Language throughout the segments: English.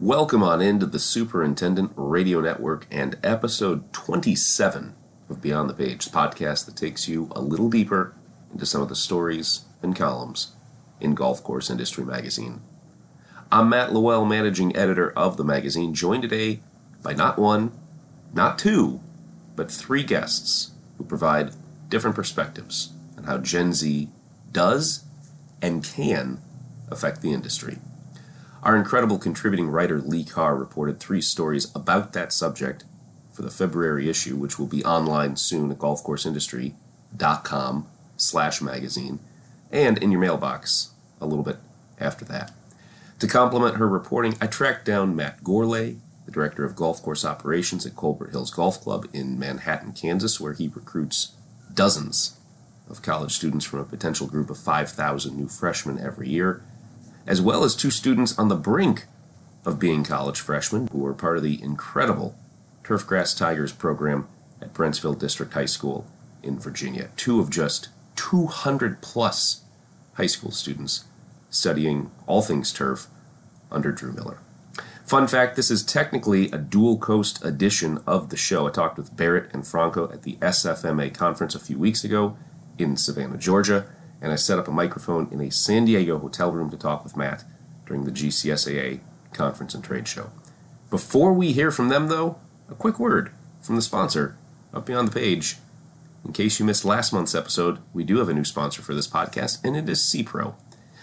Welcome on into the Superintendent Radio Network and episode 27 of Beyond the Page, the podcast that takes you a little deeper into some of the stories and columns in Golf Course Industry Magazine. I'm Matt Lowell, managing editor of the magazine, joined today by not one, not two, but three guests who provide different perspectives on how Gen Z does and can affect the industry. Our incredible contributing writer Lee Carr reported three stories about that subject for the February issue, which will be online soon at golfcourseindustry.com slash magazine and in your mailbox a little bit after that. To complement her reporting, I tracked down Matt Gourlay, the director of golf course operations at Colbert Hills Golf Club in Manhattan, Kansas, where he recruits dozens of college students from a potential group of 5,000 new freshmen every year as well as two students on the brink of being college freshmen who were part of the incredible Turfgrass Tigers program at Brentsville District High School in Virginia. Two of just 200 plus high school students studying all things turf under Drew Miller. Fun fact this is technically a dual coast edition of the show. I talked with Barrett and Franco at the STMA conference a few weeks ago in Savannah, Georgia and I set up a microphone in a San Diego hotel room to talk with Matt during the GCSAA conference and trade show. Before we hear from them, though, a quick word from the sponsor up beyond the page. In case you missed last month's episode, we do have a new sponsor for this podcast, and it is SePRO.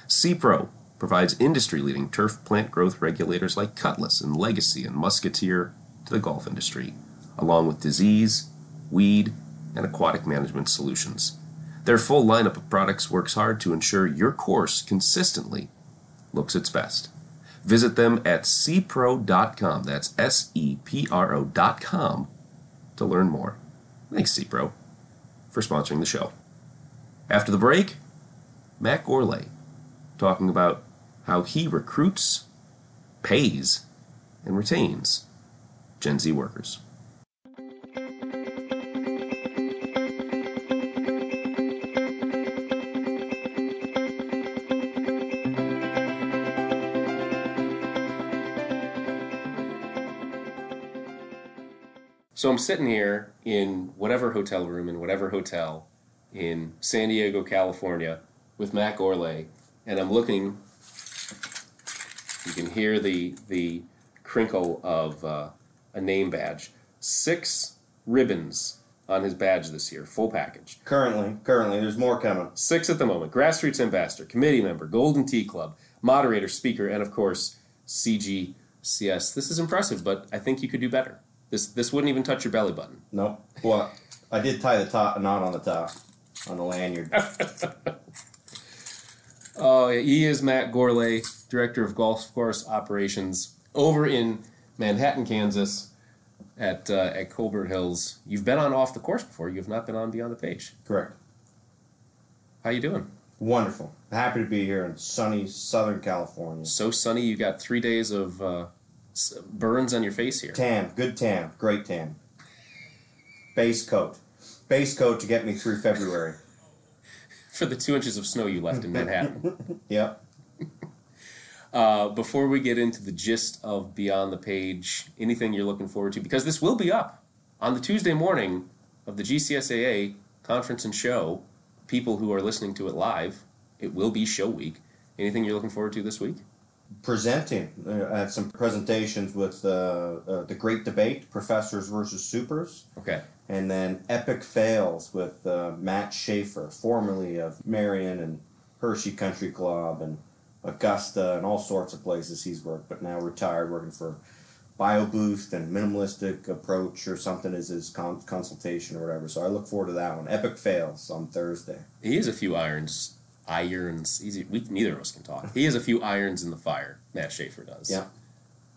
SePRO provides industry leading turf plant growth regulators like Cutlass and Legacy and Musketeer to the golf industry, along with disease, weed, and aquatic management solutions. Their full lineup of products works hard to ensure your course consistently looks its best. Visit them at sepro.com. That's S E P R O.com to learn more. Thanks, SePRO, for sponsoring the show. After the break, Matt Gourlay talking about how he recruits, pays, and retains Gen Z workers. So I'm sitting here in whatever hotel room in whatever hotel in San Diego, California, with Matt Gourlay, and I'm looking. You can hear the the crinkle of uh, a name badge. Six ribbons on his badge this year, full package. Currently, currently, there's more coming. Six at the moment. Grassroots ambassador, committee member, Golden Tee Club, moderator, speaker, and of course CGCS. This is impressive, but I think you could do better. This this wouldn't even touch your belly button. Nope. Well, I did tie the top knot on the top on the lanyard. Oh, yeah, he is Matt Gourlay, director of golf course operations over in Manhattan, Kansas, at uh, at Colbert Hills. You've been on off the course before. You have not been on beyond the page. Correct. How you doing? Wonderful. Happy to be here in sunny Southern California. So sunny. You got three days of uh, burns on your face here. Tan, good tan, great tan. Base coat, base coat to get me through February. for the two inches of snow you left in Manhattan. Yep. Uh, before we get into the gist of Beyond the Page, anything you're looking forward to, because this will be up on the Tuesday morning of the GCSAA conference and show. People who are listening to it live, it will be show week. Anything you're looking forward to this week? Presenting. Uh, I had some presentations with uh, uh, the Great Debate, Professors versus Supers. Okay. and then Epic Fails with uh, Matt Shaffer, formerly of Merion and Hershey Country Club and Augusta and all sorts of places he's worked, but now retired, working for BioBoost and Minimalistic Approach or something is his con- consultation or whatever. So I look forward to that one. Epic Fails on Thursday. He has a few irons. Irons. Easy. We neither of us can talk. He has a few irons in the fire. Matt Shaffer does. Yeah.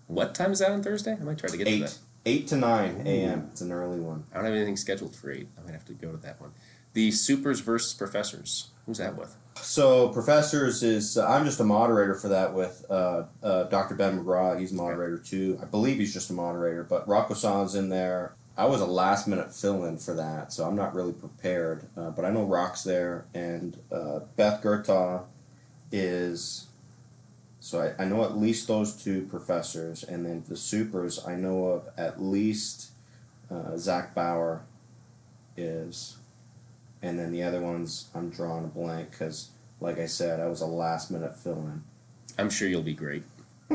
What time is that on Thursday? I might try to get to Eight. that. 8 to 9 a.m. It's an early one. I don't have anything scheduled for eight. I might have to go to that one. The Supers versus Professors. Who's that with? So professors is uh, I'm just a moderator for that with uh, uh, Dr. Ben McGraw. He's a moderator too. I believe he's just a moderator, but Rocco San's in there. I was a last minute fill in for that, so I'm not really prepared. Uh, but I know Rock's there, and uh, Beth Guertal is So I, I know at least those two professors, and then the supers I know of at least uh, Zach Bauer is, and then the other ones I'm drawing a blank because, like I said, I was a last minute fill in. I'm sure you'll be great.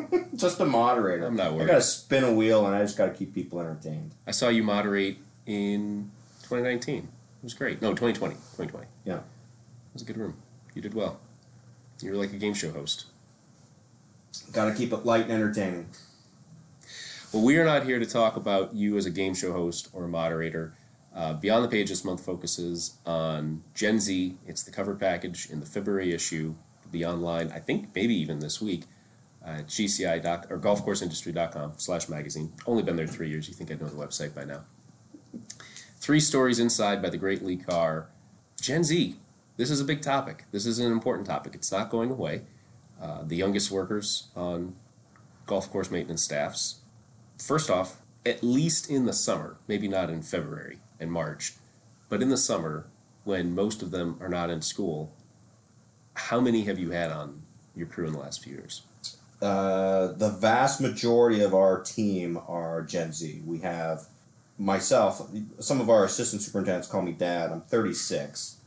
Just a moderator. I'm not worried. I got to spin a wheel, and I just got to keep people entertained. I saw you moderate in 2019. It was great. No, 2020. 2020. Yeah. It was a good room. You did well. You were like a game show host. Got to keep it light and entertaining. Well, we are not here to talk about you as a game show host or a moderator. Uh, Beyond the Page this month focuses on Gen Z. It's the cover package in the February issue. It'll be online, I think, maybe even this week at GCI doc, or golfcourseindustry.com slash magazine. Only been there three years. You think I'd know the website by now. Three stories inside by the great Lee Carr. Gen Z. This is a big topic. This is an important topic. It's not going away. Uh, the youngest workers on golf course maintenance staffs first off, at least in the summer, maybe not in February and March, but in the summer when most of them are not in school, how many have you had on your crew in the last few years? Uh, the vast majority of our team are Gen Z. We have myself, some of our assistant superintendents call me dad. I'm 36,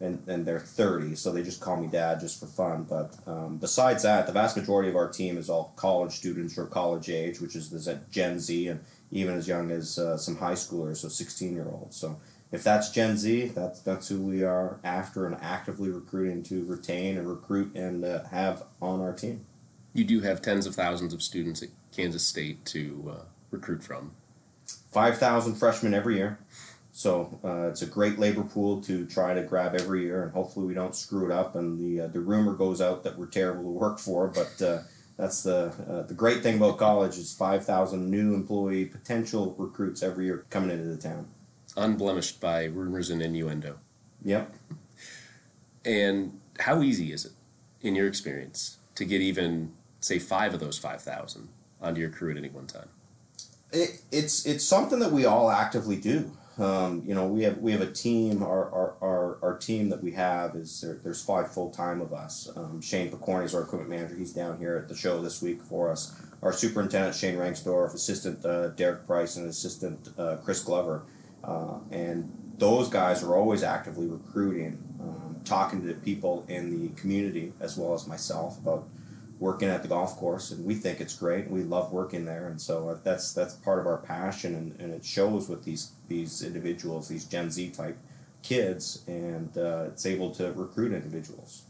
and, and they're 30, so they just call me dad just for fun. But um, besides that, the vast majority of our team is all college students or college age, which is the Gen Z, and even as young as uh, some high schoolers, so 16 year olds. So if that's Gen Z, that's that's who we are after and actively recruiting to retain and recruit and uh, have on our team. You do have tens of thousands of students at Kansas State to uh, recruit from. 5,000 freshmen every year. So uh, it's a great labor pool to try to grab every year, and hopefully we don't screw it up. And the uh, the rumor goes out that we're terrible to work for, but uh, that's the uh, the great thing about college is 5,000 new employee potential recruits every year coming into the town. Unblemished by rumors and innuendo. Yep. And how easy is it, in your experience, to get even, say, five of those 5,000 onto your crew at any one time? It, it's it's something that we all actively do. Um, you know, we have we have a team. Our our, our, our team that we have is there, there's five full time of us. Um, Shane Picorni is our equipment manager. He's down here at the show this week for us. Our superintendent Shane Rangsdorf, assistant uh, Derek Price, and assistant uh, Chris Glover, uh, and those guys are always actively recruiting, um, talking to people in the community as well as myself about working at the golf course and we think it's great and we love working there and so uh, that's that's part of our passion and, and it shows with these these individuals these gen z type kids and uh, it's able to recruit individuals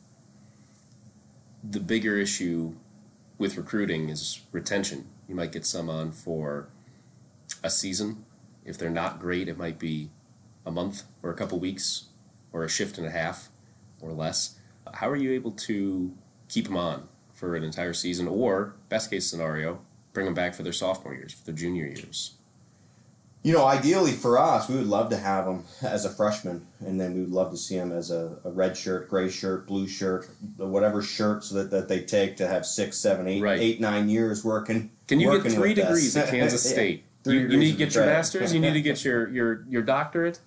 the bigger issue with recruiting is retention. You might get some on for a season. If they're not great, it might be a month or a couple weeks or a shift and a half or less. How are you able to keep them on for an entire season or, best case scenario, bring them back for their sophomore years, for their junior years? you know ideally for us we would love to have them as a freshman and then we would love to see them as a, a red shirt gray shirt blue shirt whatever shirts that, that they take to have six seven eight Right. eight nine years working Can you get three with us. degrees at Kansas State? Three You, you need to get your master's. You need to get your your your doctorate.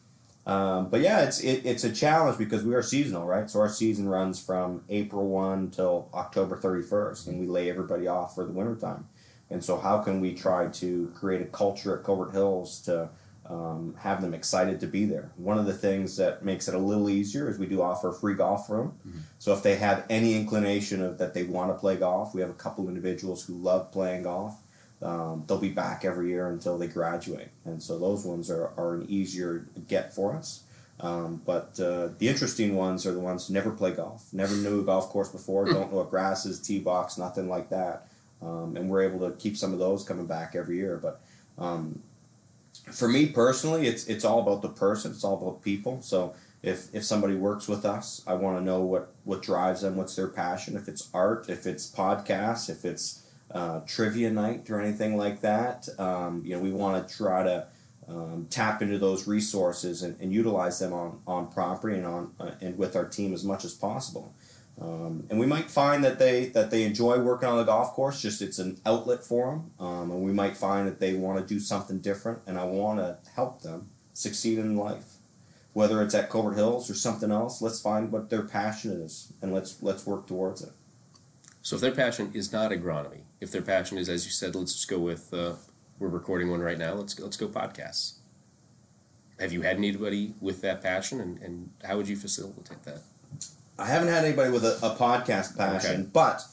Um, but yeah, it's it, it's a challenge because we are seasonal, right? So our season runs from April one till October thirty first, and we lay everybody off for the wintertime. And so, how can we try to create a culture at Colbert Hills to um, have them excited to be there? One of the things that makes it a little easier is we do offer a free golf room. So if they have any inclination of that they want to play golf, we have a couple individuals who love playing golf. Um, they'll be back every year until they graduate, and so those ones are, are an easier get for us. Um, but uh, the interesting ones are the ones who never play golf, never knew a golf course before, don't know what grass is, tee box, nothing like that. Um, and we're able to keep some of those coming back every year. But um, for me personally, it's it's all about the person. It's all about people. So if if somebody works with us, I want to know what what drives them, what's their passion. If it's art, if it's podcasts, if it's uh, trivia night or anything like that, um, you know, we want to try to um, tap into those resources and, and utilize them on, on property and on uh, and with our team as much as possible. Um, and we might find that they that they enjoy working on the golf course. Just it's an outlet for them, um, and we might find that they want to do something different. And I want to help them succeed in life, whether it's at Colbert Hills or something else. Let's find what their passion is, and let's let's work towards it. So if their passion is not agronomy, if their passion is, as you said, let's just go with uh, we're recording one right now. Let's go, let's go podcasts. Have you had anybody with that passion, and, and how would you facilitate that? I haven't had anybody with a, a podcast passion, Okay. but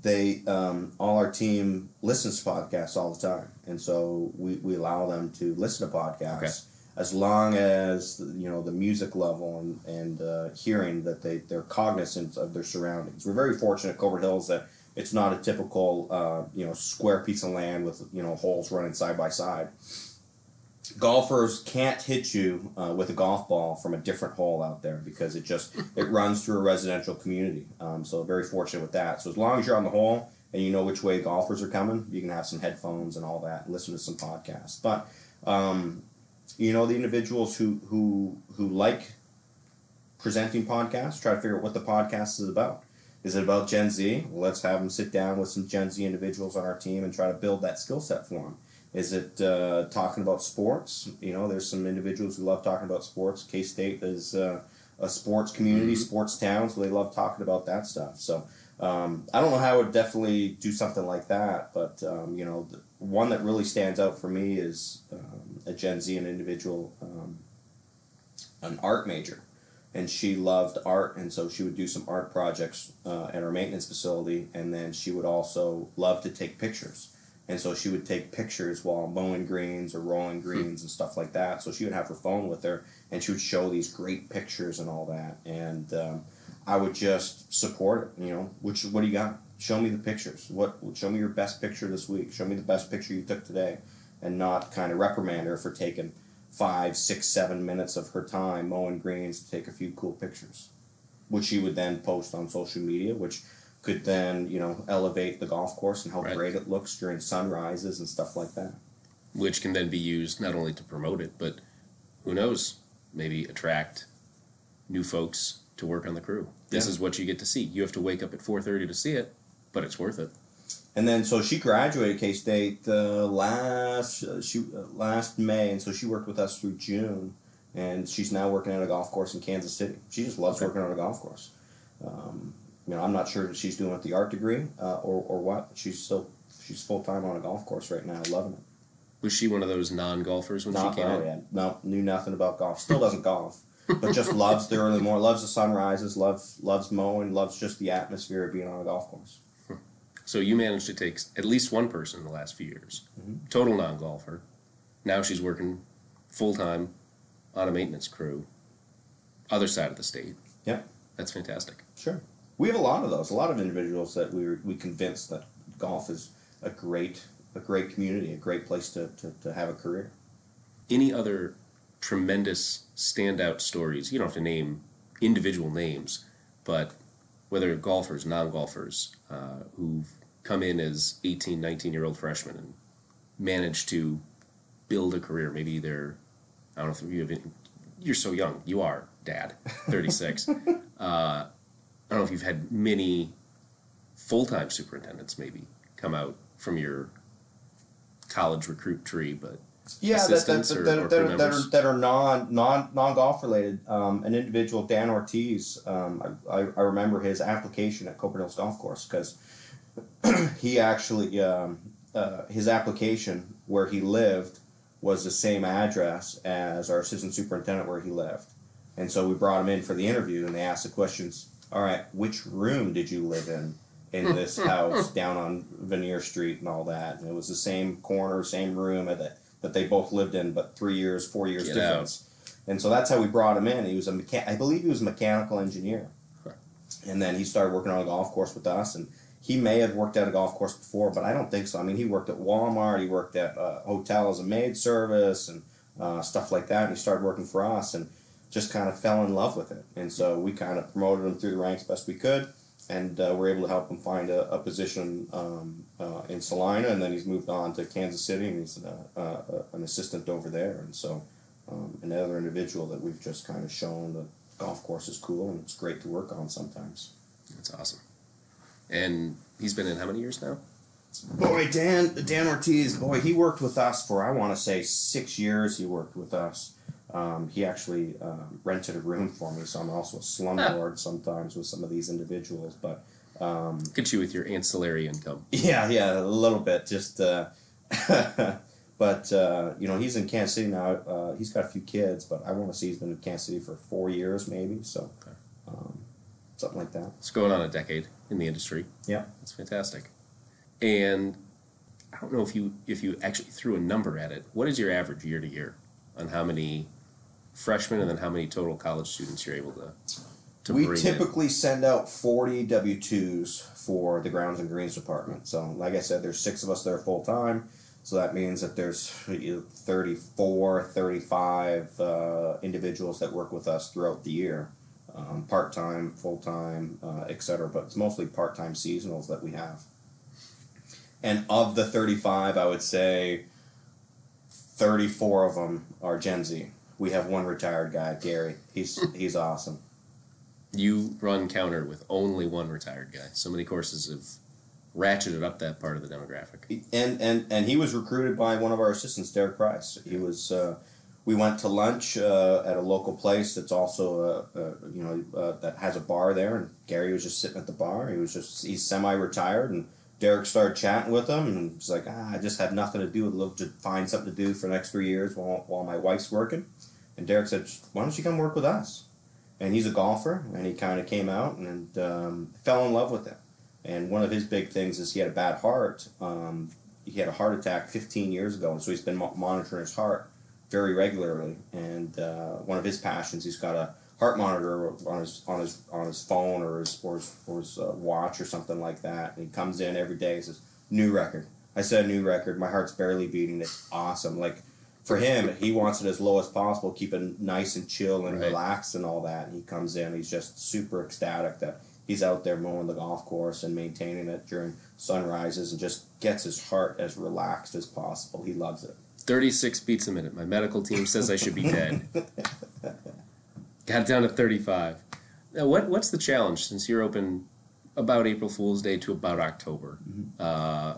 they um, all our team listens to podcasts all the time, and so we, we allow them to listen to podcasts Okay. as long as you know the music level and and uh, hearing that they they're cognizant of their surroundings. We're very fortunate at Colbert Hills that it's not a typical uh, you know square piece of land with you know holes running side by side. Golfers can't hit you uh, with a golf ball from a different hole out there because it just it runs through a residential community. Um, so very fortunate with that. So as long as you're on the hole and you know which way golfers are coming, you can have some headphones and all that, and listen to some podcasts. But um, you know the individuals who who who like presenting podcasts try to figure out what the podcast is about. Is it about Gen Z? Let's have them sit down with some Gen Z individuals on our team and try to build that skill set for them. Is it uh, talking about sports? You know, there's some individuals who love talking about sports. K State is uh, a sports community, sports town, so they love talking about that stuff. So um, I don't know how I would definitely do something like that, but um, you know, the one that really stands out for me is um, a Gen Z, an individual, um, an art major, and she loved art, and so she would do some art projects uh, at our maintenance facility, and then she would also love to take pictures. And so she would take pictures while mowing greens or rolling greens and stuff like that. So she would have her phone with her, and she would show these great pictures and all that. And um, I would just support it. You know, which what do you got? Show me the pictures. What? Show me your best picture this week. Show me the best picture you took today, and not kind of reprimand her for taking five, six, seven minutes of her time mowing greens to take a few cool pictures, which she would then post on social media, which could then you know elevate the golf course and how Right. great it looks during sunrises and stuff like that. Which can then be used not only to promote it, but who knows, maybe attract new folks to work on the crew. This Yeah. is what you get to see. You have to wake up at four thirty to see it, but it's worth it. And then so she graduated K State uh, last uh, she uh, last May, and so she worked with us through June, and she's now working at a golf course in Kansas City. She just loves Okay. working on a golf course. Um, you know, I'm not sure if she's doing with the art degree uh, or or what. She's still she's full time on a golf course right now, loving it. Was she one of those non golfers when Not she came oh in? yeah, no, knew nothing about golf. Still doesn't golf, but just loves the early morning, loves the sunrises, loves loves mowing, loves just the atmosphere of being on a golf course. So you managed to take at least one person in the last few years, Mhm. total non golfer. Now she's working full time on a maintenance crew, other side of the state. Yeah. That's fantastic. Sure. We have a lot of those. A lot of individuals that we we convince that golf is a great a great community, a great place to, to, to have a career. Any other tremendous standout stories? You don't have to name individual names, but whether golfers, non golfers, uh, who've come in as 18, 19 year old freshmen and manage to build a career. Maybe they're, I don't know if you have, any, you're so young. You are, Dad, 36. uh, I don't know if you've had many full time superintendents maybe come out from your college recruit tree, but Yeah, that, that, that, or- that, or that, are, that, are, that are non non non golf related. Um, an individual, Dan Ortiz. Um, I, I, I remember his application at Colbert Hills Golf Course because he actually um, uh, his application where he lived was the same address as our assistant superintendent where he lived, and so we brought him in for the interview and they asked the questions. All right, which room did you live in? In this house down on Veneer Street and all that, and it was the same corner, same room that that they both lived in, but three years, four years Get difference. And so that's how we brought him in. He was a mechan- I believe he was a mechanical engineer, Huh. and then he started working on a golf course with us. And he may have worked at a golf course before, but I don't think so. I mean, he worked at Walmart, he worked at a hotel as a maid service and uh, stuff like that. And he started working for us and just kind of fell in love with it. And so we kind of promoted him through the ranks best we could. And uh, we're able to help him find a, a position um, uh, in Salina, and then he's moved on to Kansas City, and he's uh, uh, an assistant over there. And so, um, another individual that we've just kind of shown the golf course is cool and it's great to work on sometimes. that's awesome. And he's been in how many years now? Boy, Dan Dan Ortiz, boy, he worked with us for I want to say six years. He worked with us. Um, he actually um, rented a room for me, so I'm also a slumlord sometimes with some of these individuals. But Um, at you with your ancillary income. yeah, yeah, a little bit. Just, uh, but uh, you know, he's in Kansas City now. Uh, he's got a few kids, but I want to see he's been in Kansas City for four years, maybe. So, Okay. um, something like that. It's going on a decade in the industry. Yeah. That's fantastic. And I don't know if you if you actually threw a number at it. What is your average year to year on how many freshmen and then how many total college students you're able to to we bring in? typically send out 40 W 2s for the grounds and greens department. So, like I said, there's six of us there full time. So that means that there's you 34, 35 uh, individuals that work with us throughout the year, um, part time, full time, uh, etc. But it's mostly part time seasonals that we have. And of the 35, I would say 34 of them are Gen Z. We have one retired guy, Gary. He's he's awesome. You run counter with only one retired guy. So many courses have ratcheted up that part of the demographic. and and and he was recruited by one of our assistants, Derek Price. He was. Uh, we went to lunch uh, at a local place that's also uh, uh, you know uh, that has a bar there, and Gary was just sitting at the bar. He was just he's semi-retired, and Derek started chatting with him, and he's like, ah, I just have nothing to do. I'd love to find something to do for the next three years while while my wife's working. And Derek said, Why don't you come work with us? And he's a golfer, and he kind of came out and um, fell in love with it. And one of his big things is he had a bad heart. Um, he had a heart attack 15 years ago, and so he's been monitoring his heart very regularly. And uh, one of his passions, he's got a heart monitor on his on his on his phone or his or his, or his uh, watch or something like that. And he comes in every day and says, "New record." I said, "New record." My heart's barely beating. It's awesome. Like for him, he wants it as low as possible, keep it nice and chill and Right. relaxed and all that. And he comes in, he's just super ecstatic that he's out there mowing the golf course and maintaining it during sunrises and just gets his heart as relaxed as possible. He loves it. 36 beats a minute. My medical team says I should be dead. Got it down to 35. Now, what what's the challenge since you're open about April Fool's Day to about October, uh,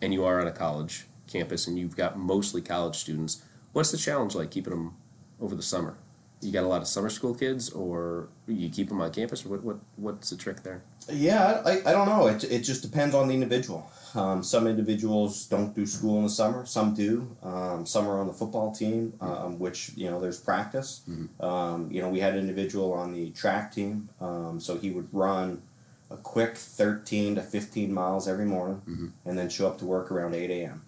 and you are on a college campus and you've got mostly college students? What's the challenge like keeping them over the summer? You got a lot of summer school kids, or you keep them on campus, or what? What what's the trick there? Yeah, I, I don't know. It, it just depends on the individual. Um, some individuals don't do school in the summer. Some do. Um, some are on the football team, um, which you know there's practice. Um, you know, we had an individual on the track team, um, so he would run a quick 13 to 15 miles every morning, and then show up to work around 8 a.m.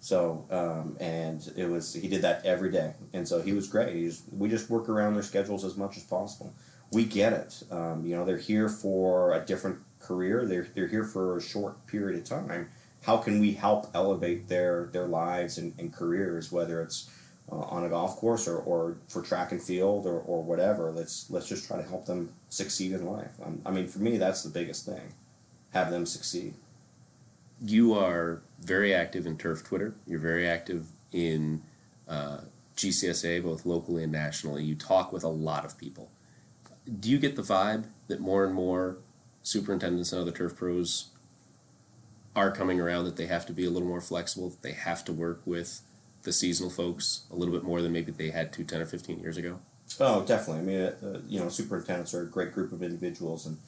So, um, and it was he did that every day, and so he was great. He's, we just work around their schedules as much as possible. We get it. Um, you know, they're here for a different career. They're they're here for a short period of time. How can we help elevate their their lives and, and careers, whether it's uh, on a golf course or, or for track and field or, or whatever? Let's let's just try to help them succeed in life. Um, I mean, for me, that's the biggest thing. Have them succeed. you are very active in turf Twitter. You're very active in uh, GCSA, both locally and nationally. You talk with a lot of people. Do you get the vibe that more and more superintendents and other turf pros are coming around that they have to be a little more flexible, they have to work with the seasonal folks a little bit more than maybe they had to 10 or 15 years ago? Oh, definitely. I mean, uh, you know, superintendents are a great group of individuals, and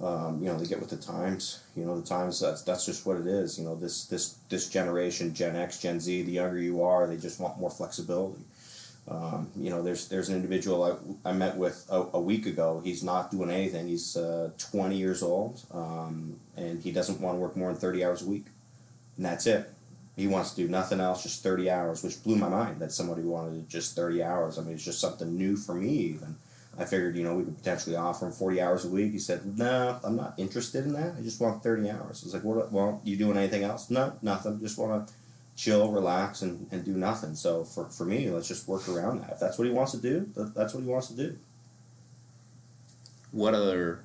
um, you know they get with the times. You know, the times that's that's just what it is. You know, this this this generation, Gen X, Gen Z, the younger you are, they just want more flexibility. Um, you know, there's there's an individual I, I met with a, a week ago. He's not doing anything. He's uh, 20 years old, um, and he doesn't want to work more than 30 hours a week, and that's it. He wants to do nothing else, just 30 hours, which blew my mind that somebody wanted just 30 hours. I mean, it's just something new for me, even. I figured, you know, we could potentially offer him 40 hours a week. He said, no, I'm not interested in that. I just want 30 hours. I was like, what, well, you doing anything else? No, nothing. Just want to chill, relax, and, and do nothing. So for, for me, let's just work around that. If that's what he wants to do, that's what he wants to do. What other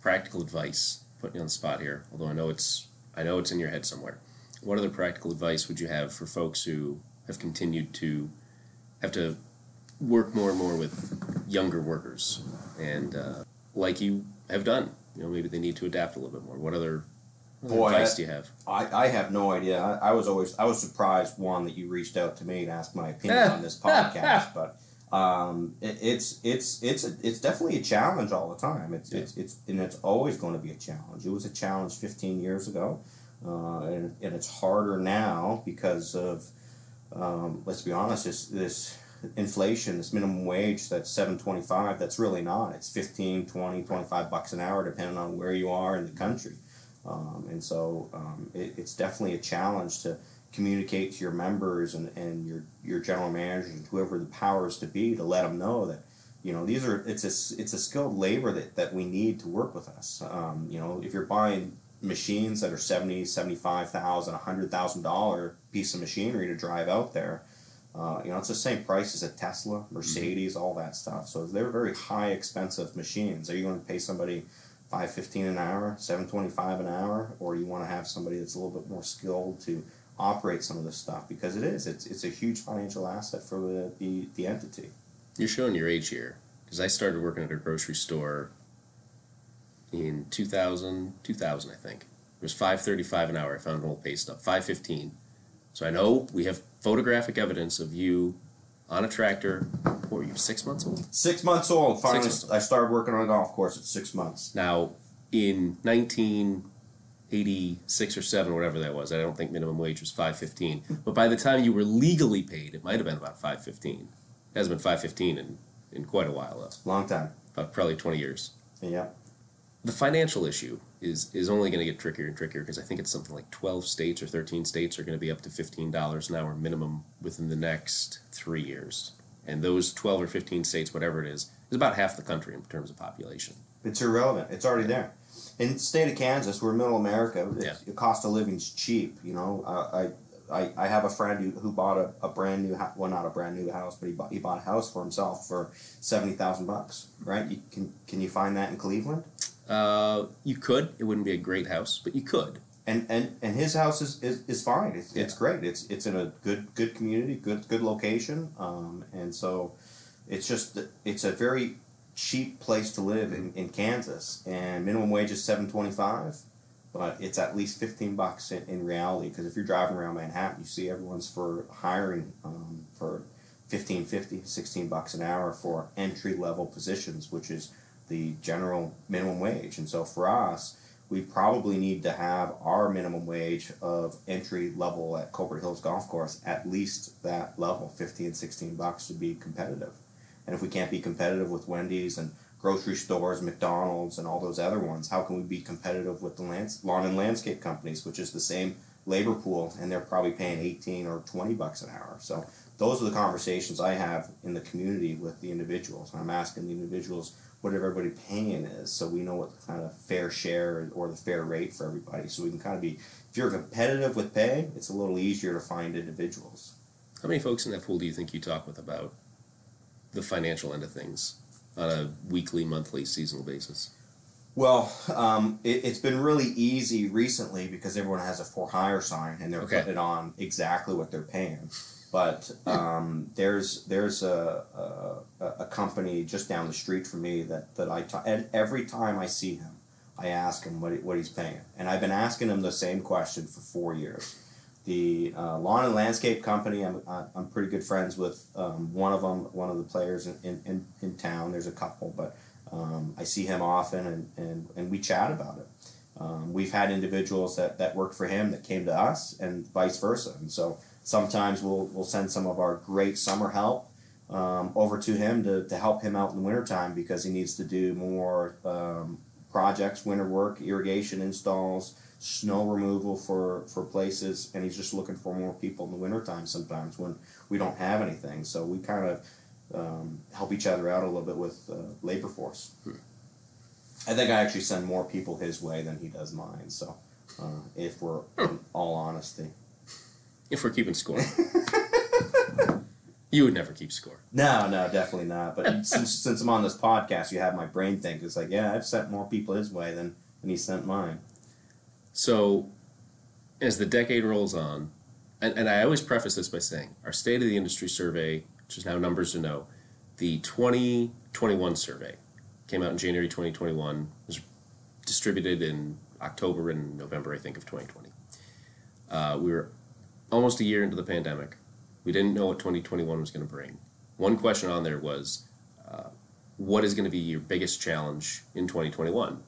practical advice, putting you on the spot here, although I know it's I know it's in your head somewhere. What other practical advice would you have for folks who have continued to have to work more and more with younger workers and uh, like you have done? You know, maybe they need to adapt a little bit more. What other Boy, advice I- do you have? I, I have no idea. I, I was always I was surprised one that you reached out to me and asked my opinion on this podcast, but um, it, it's it's it's it's definitely a challenge all the time. It's Yeah. it's it's and it's always going to be a challenge. It was a challenge 15 years ago, uh, and and it's harder now because of um, let's be honest, this this inflation, this minimum wage that's 725, that's really not. It's 15, 20, 25 bucks an hour depending on where you are in the country. Um, and so um, it, it's definitely a challenge to communicate to your members and, and your, your general manager and whoever the powers to be to let them know that you know these are it's a it's a skilled labor that, that we need to work with us. Um, you know if you're buying machines that are 70 75000 100000 dollar piece of machinery to drive out there uh, you know it's the same price as a tesla mercedes all that stuff. So they're very high expensive machines. Are you going to pay somebody 515 an hour 725 an hour or you want to have somebody that's a little bit more skilled to operate some of this stuff because it is it's, it's a huge financial asset for the, the, the entity You're showing your age here because I started working at a grocery store in 2000, 2000 I think. It was 5.35 an hour. I found an old pay stub. 5.15. So I know we have photographic evidence of you on a tractor. What were you, six months old? Six months old. Finally, months old. I started working on a golf course at six months. Now, in 1986 or 7, whatever that was, I don't think minimum wage was 5.15. But by the time you were legally paid, it might have been about 5.15. It hasn't been 5.15 in, in quite a while, though. Long time. About probably 20 years. Yeah. The financial issue is is only going to get trickier and trickier because I think it's something like 12 states or 13 states are going to be up to $15 an hour minimum within the next three years. And those 12 or 15 states, whatever it is, is about half the country in terms of population. It's irrelevant. It's already there. In the state of Kansas, we're middle America. Yeah. The cost of living's cheap. You know, I, I I have a friend who, who bought a, a brand new house. Well, not a brand new house, but he bought he bought a house for himself for seventy thousand bucks. Right? You can can you find that in Cleveland? Uh, you could. It wouldn't be a great house, but you could. and and and his house is, is, is fine. It's, it's great. It's it's in a good good community, good good location, um, and so it's just it's a very cheap place to live in, in Kansas. And minimum wage is seven twenty five, but it's at least fifteen bucks in, in reality. Because if you're driving around Manhattan, you see everyone's for hiring um, for 15, 50, 16 bucks an hour for entry level positions, which is the general minimum wage. And so for us, we probably need to have our minimum wage of entry level at Colbert Hills Golf Course at least that level, 15, 16 bucks to be competitive. And if we can't be competitive with Wendy's and grocery stores, McDonald's, and all those other ones, how can we be competitive with the lands- lawn and landscape companies, which is the same labor pool, and they're probably paying 18 or 20 bucks an hour? So those are the conversations I have in the community with the individuals. I'm asking the individuals what everybody paying is, so we know what the kind of fair share or the fair rate for everybody. So we can kind of be, if you're competitive with pay, it's a little easier to find individuals. How many folks in that pool do you think you talk with about the financial end of things on a weekly, monthly, seasonal basis? Well, um, it, it's been really easy recently because everyone has a for hire sign and they're Okay. putting it on exactly what they're paying. But um, there's there's a, a a company just down the street from me that that I ta- and every time I see him, I ask him what he, what he's paying, and I've been asking him the same question for four years. The uh, lawn and landscape company, I'm I'm pretty good friends with um, one of them, one of the players in, in, in, in town. There's a couple, but um, I see him often, and, and, and we chat about it. Um, we've had individuals that, that worked for him that came to us, and vice versa. And so sometimes we'll we'll send some of our great summer help um, over to him to, to help him out in the wintertime because he needs to do more um, projects, winter work, irrigation installs, snow removal for, for places, and he's just looking for more people in the wintertime sometimes when we don't have anything. So we kind of um, help each other out a little bit with uh, labor force. I think I actually send more people his way than he does mine. So, uh, if we're in all honesty, If we're keeping score. you would never keep score. no, no, definitely not. But since, since I'm on this podcast, you have my brain think. It's like, yeah, I've sent more people his way than, than he sent mine. So, as the decade rolls on, and, and I always preface this by saying our State of the Industry survey, which is now numbers to know, the 2021 survey came out in January 2021, was distributed in October and November, I think, of 2020. Uh, we were almost a year into the pandemic. We didn't know what 2021 was going to bring. one question on there was, uh, what is going to be your biggest challenge in 2021?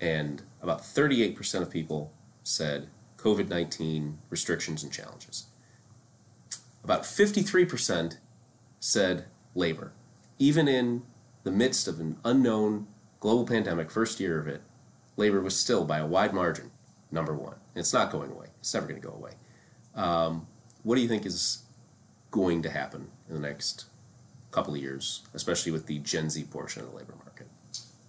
And about 38% of people said COVID 19 restrictions and challenges. About 53% said labor. Even in the midst of an unknown global pandemic, first year of it, labor was still by a wide margin number one. And it's not going away. It's never going to go away. Um, what do you think is going to happen in the next couple of years, especially with the Gen Z portion of the labor market?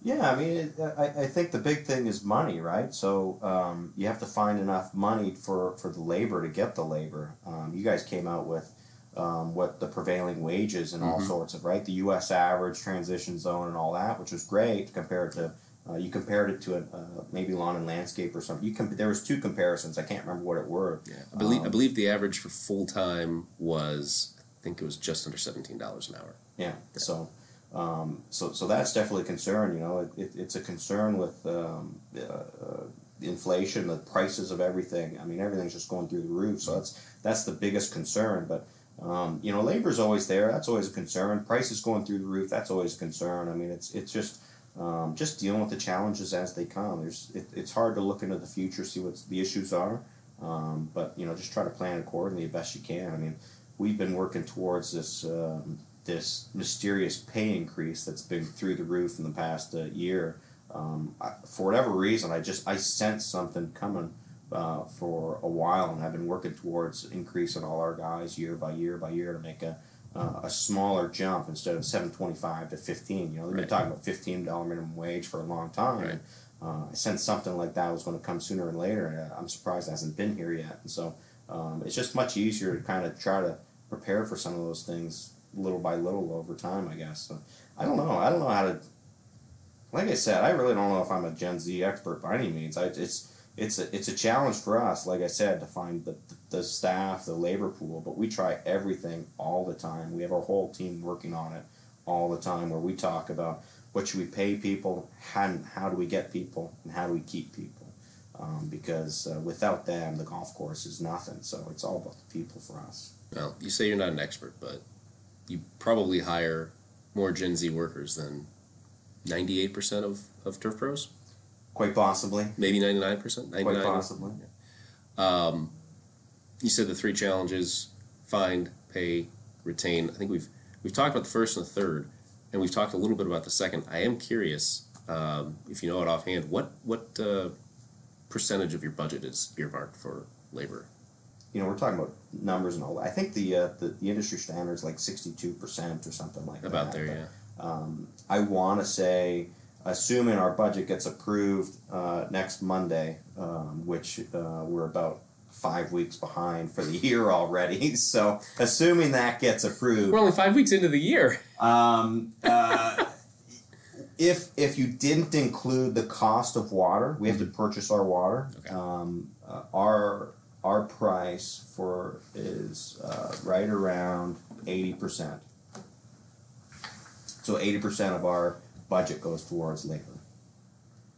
Yeah, I mean, it, I, I think the big thing is money, right? So um, you have to find enough money for, for the labor to get the labor. Um, you guys came out with um, what the prevailing wages and all Mhm. sorts of, right? The U.S. average, transition zone, and all that, which was great compared to. Uh, you compared it to a, uh, maybe lawn and landscape or something. You com- there was two comparisons. I can't remember what it were. Yeah, I believe I Um, believe the average for full time was I think it was just under seventeen dollars an hour. Yeah. So, um, so so that's definitely a concern. You know, it, it, it's a concern with um, uh, uh, inflation, the prices of everything. I mean, everything's just going through the roof. So that's that's the biggest concern. But um, you know, labor's always there. That's always a concern. Prices going through the roof. That's always a concern. I mean, it's it's just. Um, just dealing with the challenges as they come. There's, it, it's hard to look into the future, see what the issues are, um, but you know, just try to plan accordingly the best you can. I mean, we've been working towards this um, this mysterious pay increase that's been through the roof in the past uh, year. Um, I, for whatever reason, I just I sensed something coming uh, for a while, and I've been working towards increasing all our guys year by year by year to make a uh, a smaller jump instead of seven twenty five to fifteen. You know, they've been talking about fifteen dollar minimum wage for a long time. Right. Uh, I sensed something like that was going to come sooner and later, and uh, I'm surprised it hasn't been here yet. And so um, it's just much easier to kind of try to prepare for some of those things little by little over time, I guess. So I don't know. I don't know how to. Like I said, I really don't know if I'm a Gen Z expert by any means. I, it's it's a it's a challenge for us. Like I said, to find the the staff, the labor pool, but we try everything all the time. We have our whole team working on it all the time, where we talk about what should we pay people, how how do we get people, and how do we keep people. Um, because uh, without them, the golf course is nothing. So it's all about the people for us. Well, you say you're not an expert, but you probably hire more Gen Z workers than ninety eight percent of of turf pros, Quite possibly. maybe ninety nine percent. Ninety Quite nine. possibly. Um, you said the three challenges: find, pay, retain. I think we've we've talked about the first and the third, and we've talked a little bit about the second. I am curious um, if you know it offhand. What what uh, percentage of your budget is earmarked for labor? You know, we're talking about numbers and all that. I think the uh, the, the industry standard is like sixty two percent or something like that. About there, But, yeah. Um, I want to say, assuming our budget gets approved uh, next Monday, um, which uh, we're about five weeks behind for the year already. So, assuming that gets approved, We're only five weeks into the year. um, uh, if if you didn't include the cost of water, we have to purchase our water. Okay. Um, uh, our our price for is uh, right around eighty percent. So eighty percent of our budget goes towards labor.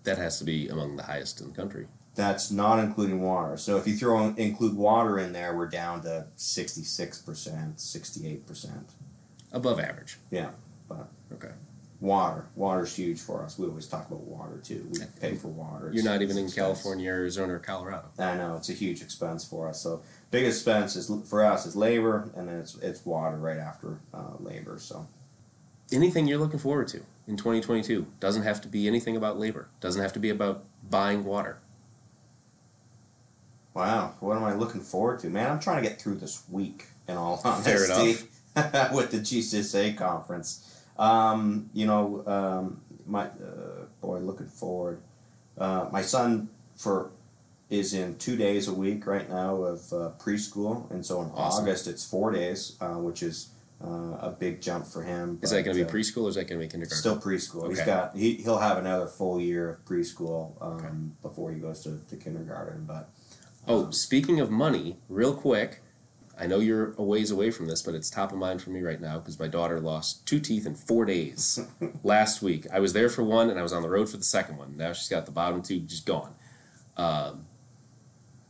That has to be among the highest in the country. That's not including water. So if you throw in, include water in there, we're down to sixty six percent, sixty eight percent. Above average. Yeah, but Okay. Water. Water's huge for us. We always talk about water too. We pay for water. You're not even in expense. California, Arizona, or Colorado. I know it's a huge expense for us. So big expense is for us is labor, and then it's it's water right after uh, labor. So Anything you're looking forward to in 2022 doesn't have to be anything about labor. Doesn't have to be about buying water. wow, what am I looking forward to, man? I'm trying to get through this week. In all honesty, with the GCSA conference, um, you know, um, my uh, boy, looking forward. Uh, my son for is in two days a week right now of uh, preschool, and so in Awesome. August it's four days, uh, which is uh, a big jump for him. Is that going to be uh, preschool or is that going to be kindergarten? Still preschool. He's Okay. got he he'll have another full year of preschool um, Okay. before he goes to, to kindergarten. But Oh, speaking of money, real quick, I know you're a ways away from this, but it's top of mind for me right now because my daughter lost two teeth in four days last week. I was there for one and I was on the road for the second one. Now she's got the bottom two just gone. Um,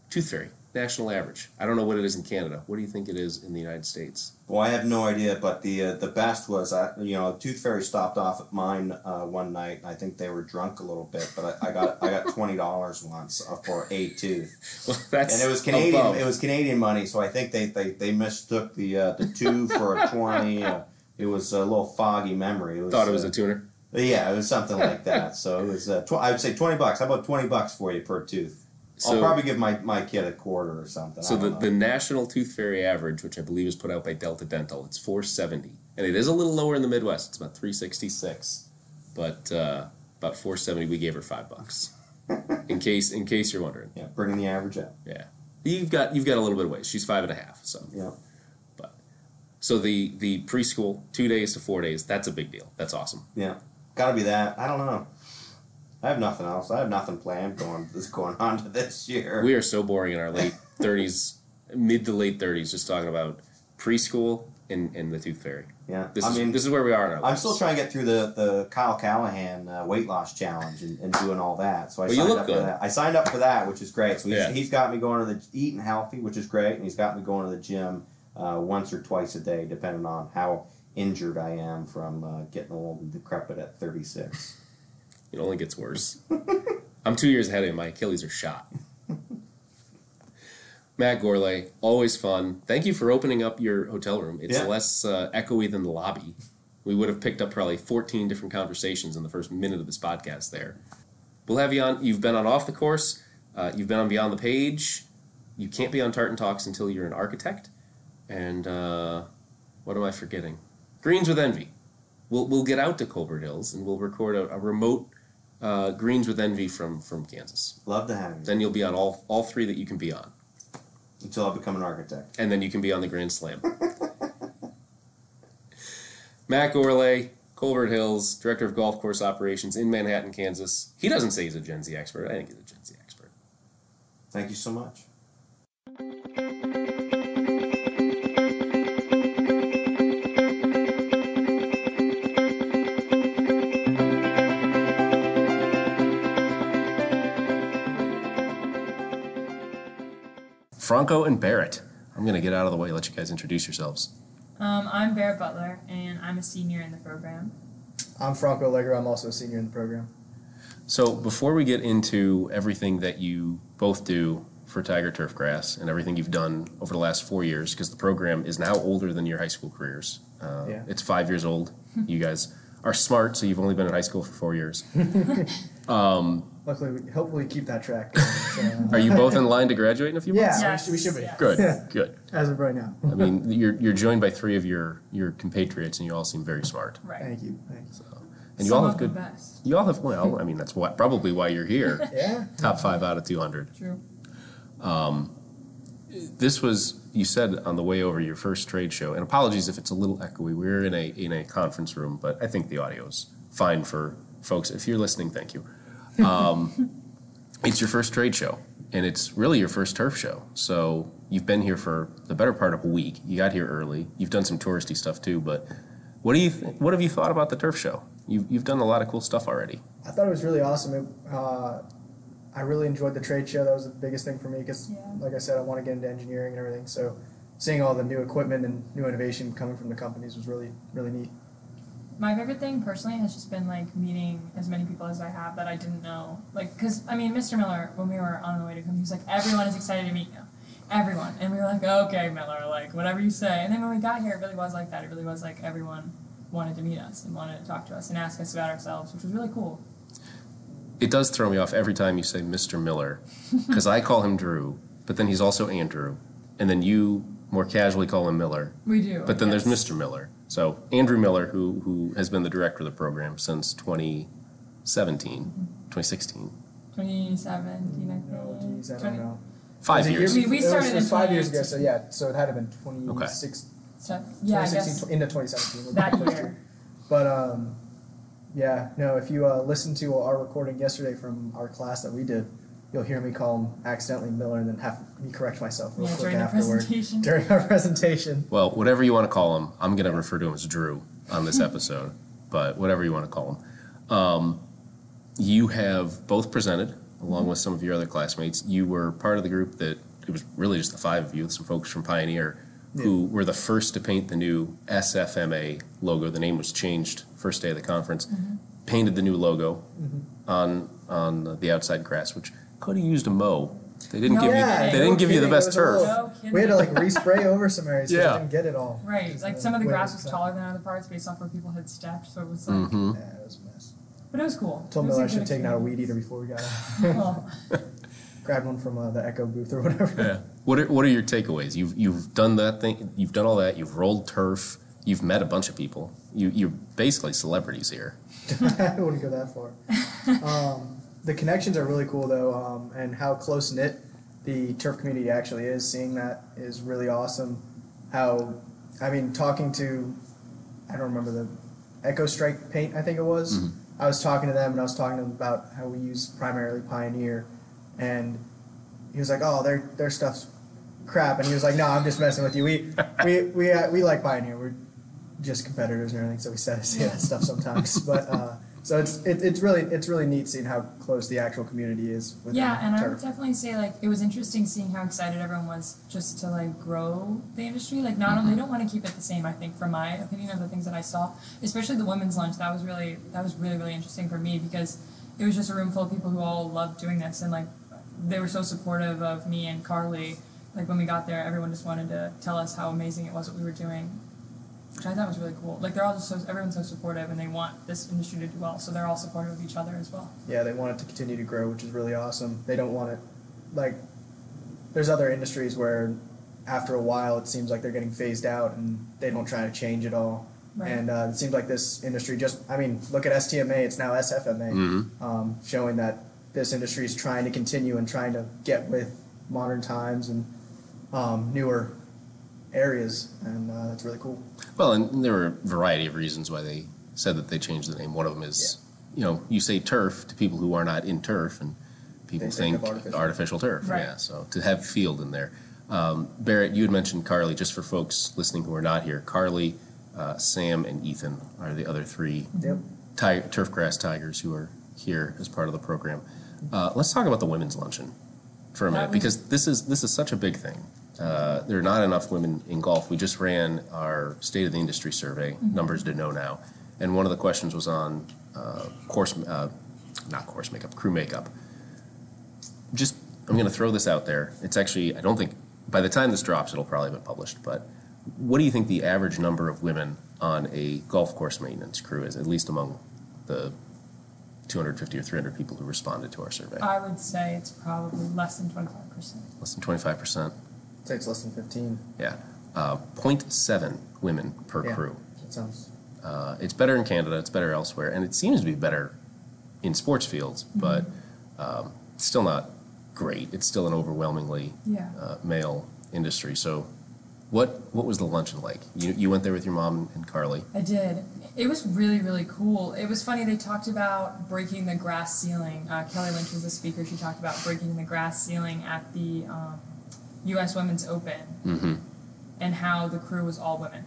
tooth fairy. National average? I don't know what it is in Canada. What do you think it is in the United States? Well, I have no idea, but the uh, the best was I you know Tooth Fairy stopped off at mine uh, one night. I think they were drunk a little bit, but I, I got I got twenty dollars once uh, for a tooth, Well, that's and it was Canadian. above. It was Canadian money, so I think they they, they mistook the uh, the two for a twenty. Uh, it was a little foggy memory. It was, Thought it was uh, a toonie. yeah, it was something like that. So it was uh, tw- I would say twenty bucks. How about twenty bucks for you per tooth? So, I'll probably give my, my kid a quarter or something. so the, the national tooth fairy average, which I believe is put out by Delta Dental, it's 470, and it is a little lower in the Midwest. It's about 366, but uh, about 470. We gave her five bucks, in case in case you're wondering. yeah, bringing the average up. Yeah, you've got you've got a little bit of ways. She's five and a half, so Yeah. But so the the preschool two days to four days. That's a big deal. That's awesome. Yeah, gotta be that. I don't know. I have nothing else. I have nothing planned going this going on to this year. We are so boring in our late 30s, mid to late 30s, just talking about preschool and, and the tooth fairy. yeah, This I is mean, this is where we are now. I'm still trying to get through the the Kyle Callahan uh, weight loss challenge and, and doing all that. So I Well, you signed look up good. for that. I signed up for that, which is great. So he's, Yeah. he's got me going to the eating healthy, which is great, and he's got me going to the gym uh, once or twice a day, depending on how injured I am from uh, getting old and decrepit at 36. It only gets worse. I'm two years ahead of you. My Achilles are shot. Matt Gourlay, always fun. Thank you for opening up your hotel room. It's Yeah. less uh, echoey than the lobby. We would have picked up probably 14 different conversations in the first minute of this podcast there. We'll have you on. You've been on Off the Course. Uh, you've been on Beyond the Page. You can't be on Tartan Talks until you're an architect. And uh, what am I forgetting? Greens with Envy. We'll, we'll get out to Colbert Hills and we'll record a, a remote uh, Greens with Envy from, from Kansas. Love to have you Then you'll be on all, all three that you can be on. until I become an architect. And then you can be on the Grand Slam. Matt Gourlay, Colbert Hills, Director of Golf Course Operations in Manhattan, Kansas. He doesn't say he's a Gen Z expert. I think he's a Gen Z expert. Thank you so much. Franco and Barrett. I'm going to get out of the way, let you guys introduce yourselves. Um, I'm Barrett Butler, and I'm a senior in the program. I'm Franco Allegro. I'm also a senior in the program. So, before we get into everything that you both do for Tiger Turf Grass and everything you've done over the last four years, because the program is now older than your high school careers. Uh, Yeah. It's five years old. you guys are smart, so you've only been in high school for four years. Luckily, we hopefully keep that track. going. So, Are you both in line to graduate in a few Yeah. months? we Yes, we should be. yes. Good, Yeah. good. as of right now. I mean, you're, you're joined by three of your, your compatriots, and you all seem very smart. Right. Thank you. Thank you. And you Some all have good. best. You all have well. I mean, that's why, probably why you're here. Yeah. Top five out of two hundred. True. Um, This was you said on the way over your first trade show, and apologies if it's a little echoey. We're in a in a conference room, but I think the audio's fine for folks. If you're listening, thank you. Um, it's your first trade show, and it's really your first turf show. So you've been here for the better part of a week. You got here early. You've done some touristy stuff too, but what do you th- what have you thought about the turf show? You've you've done a lot of cool stuff already. I thought it was really awesome. It, uh, I really enjoyed the trade show. That was the biggest thing for me because, Yeah. like I said, I want to get into engineering and everything. So, seeing all the new equipment and new innovation coming from the companies was really, really neat. My favorite thing personally has just been like meeting as many people as I have that I didn't know. Like, because I mean, Mr. Miller, when we were on the way to come, he was like, everyone is excited to meet you. Everyone. And we were like, okay, Miller, like, whatever you say. And then when we got here, it really was like that. It really was like everyone wanted to meet us and wanted to talk to us and ask us about ourselves, which was really cool. It does throw me off every time you say Mr. Miller, because I call him Drew, but then he's also Andrew, and then you more casually call him Miller, We do. but then yes. there's Mr. Miller. So Andrew Miller, who who has been the director of the program since 2017, 2016, 2017, I think. No, geez, I don't 20 know. five it years. We- we it was- started it was in five years ago. So yeah, so it had to have been 26, So, yeah, I 2016 guess into 2017. that year. But um, yeah, no. If you uh, listen to our recording yesterday from our class that we did, you'll hear me call him accidentally Miller and then have me correct myself real Yeah, quick during the afterward presentation. during our presentation. Well, whatever you want to call him, I'm going to refer to him as Drew on this episode, but whatever you want to call him. Um, you have both presented, along with some of your other classmates. You were part of the group that it was really just the five of you, some folks from Pioneer, who were the first to paint the new SFMA logo. The name was changed first day of the conference. Painted the new logo on on the outside grass, which could have used a mow. They didn't No give you. Yeah, They no didn't give you the best turf. No. We had to like respray over some areas because Yeah. didn't get it all. Right, like some of the grass was taller than other parts based off where people had stepped, so it was like, hmm Yeah, it was a mess. but it was cool. Told It was Miller a I should good have taken out a weed eater before we got out. Oh, Grabbed one from uh, the Echo booth or whatever. Yeah. What are, what are your takeaways? You've you've done that thing. You've done all that. You've rolled turf. You've met a bunch of people. You you're basically celebrities here. I wouldn't go that far. Um, the connections are really cool though, um, and how close knit the turf community actually is. Seeing that is really awesome. How, I mean, talking to, I don't remember the Echo Strike paint. I think it was. Mhm. I was talking to them and I was talking to them about how we use primarily Pioneer, and he was like, "Oh, their their stuff's crap," and he was like, "No, I'm just messing with you. We we we uh, we like Pioneer. We're just competitors and everything, so we say, say that stuff sometimes. But uh, so it's it, it's really it's really neat seeing how close the actual community is. With yeah, and I would definitely say like it was interesting seeing how excited everyone was just to like grow the industry. Like not only mm-hmm. they don't want to keep it the same. I think from my opinion of the things that I saw, especially the women's lunch, that was really that was really really interesting for me because it was just a room full of people who all loved doing this and like they were so supportive of me and Carly. Like when we got there, everyone just wanted to tell us how amazing it was what we were doing, which I thought was really cool. Like they're all just so everyone's so supportive and they want this industry to do well, so they're all supportive of each other as well. yeah, they want it to continue to grow, which is really awesome. They don't want it like there's other industries where after a while it seems like they're getting phased out and they don't try to change it all. Right. And uh, it seems like this industry just, I mean, look at STMA, it's now SFMA, Mhm. um, showing that this industry is trying to continue and trying to get with modern times and um, newer areas. And uh, that's really cool. Well, and there were a variety of reasons why they said that they changed the name. One of them is, you know, you say turf to people who are not in turf, and people They think think, artificial. artificial. turf. Right. Yeah, so to have field in there. Um, Barrett, you had mentioned Carly. Just for folks listening who are not here, Carly, uh, Sam, and Ethan are the other three Yep. ti- turfgrass tigers who are here as part of the program. Uh, let's talk about the women's luncheon for a That minute was- because this is this is such a big thing. Uh, there are not enough women in golf. We just ran our state of the industry survey. Numbers to know now, and one of the questions was on uh, course, uh, not course makeup, crew makeup. Just I'm going to throw this out there. It's actually I don't think by the time this drops it'll probably have been published. But what do you think the average number of women on a golf course maintenance crew is, at least among the 250 or 300 people who responded to our survey? I would say it's probably less than twenty five percent. Less than 25 percent. I'd say it's less than 15. Yeah, uh, 0.7 women per Yeah. crew. That sounds. Uh, it's better in Canada. It's better elsewhere, and it seems to be better in sports fields, but um, it's still not great. It's still an overwhelmingly Yeah. uh, male industry. So, what what was the luncheon like? You you went there with your mom and Carly. I did. It was really, really cool. It was funny. They talked about breaking the grass ceiling. Uh, Kelly Lynch was the speaker. She talked about breaking the grass ceiling at the um, U.S. Women's Open Mm-hmm. and how the crew was all women,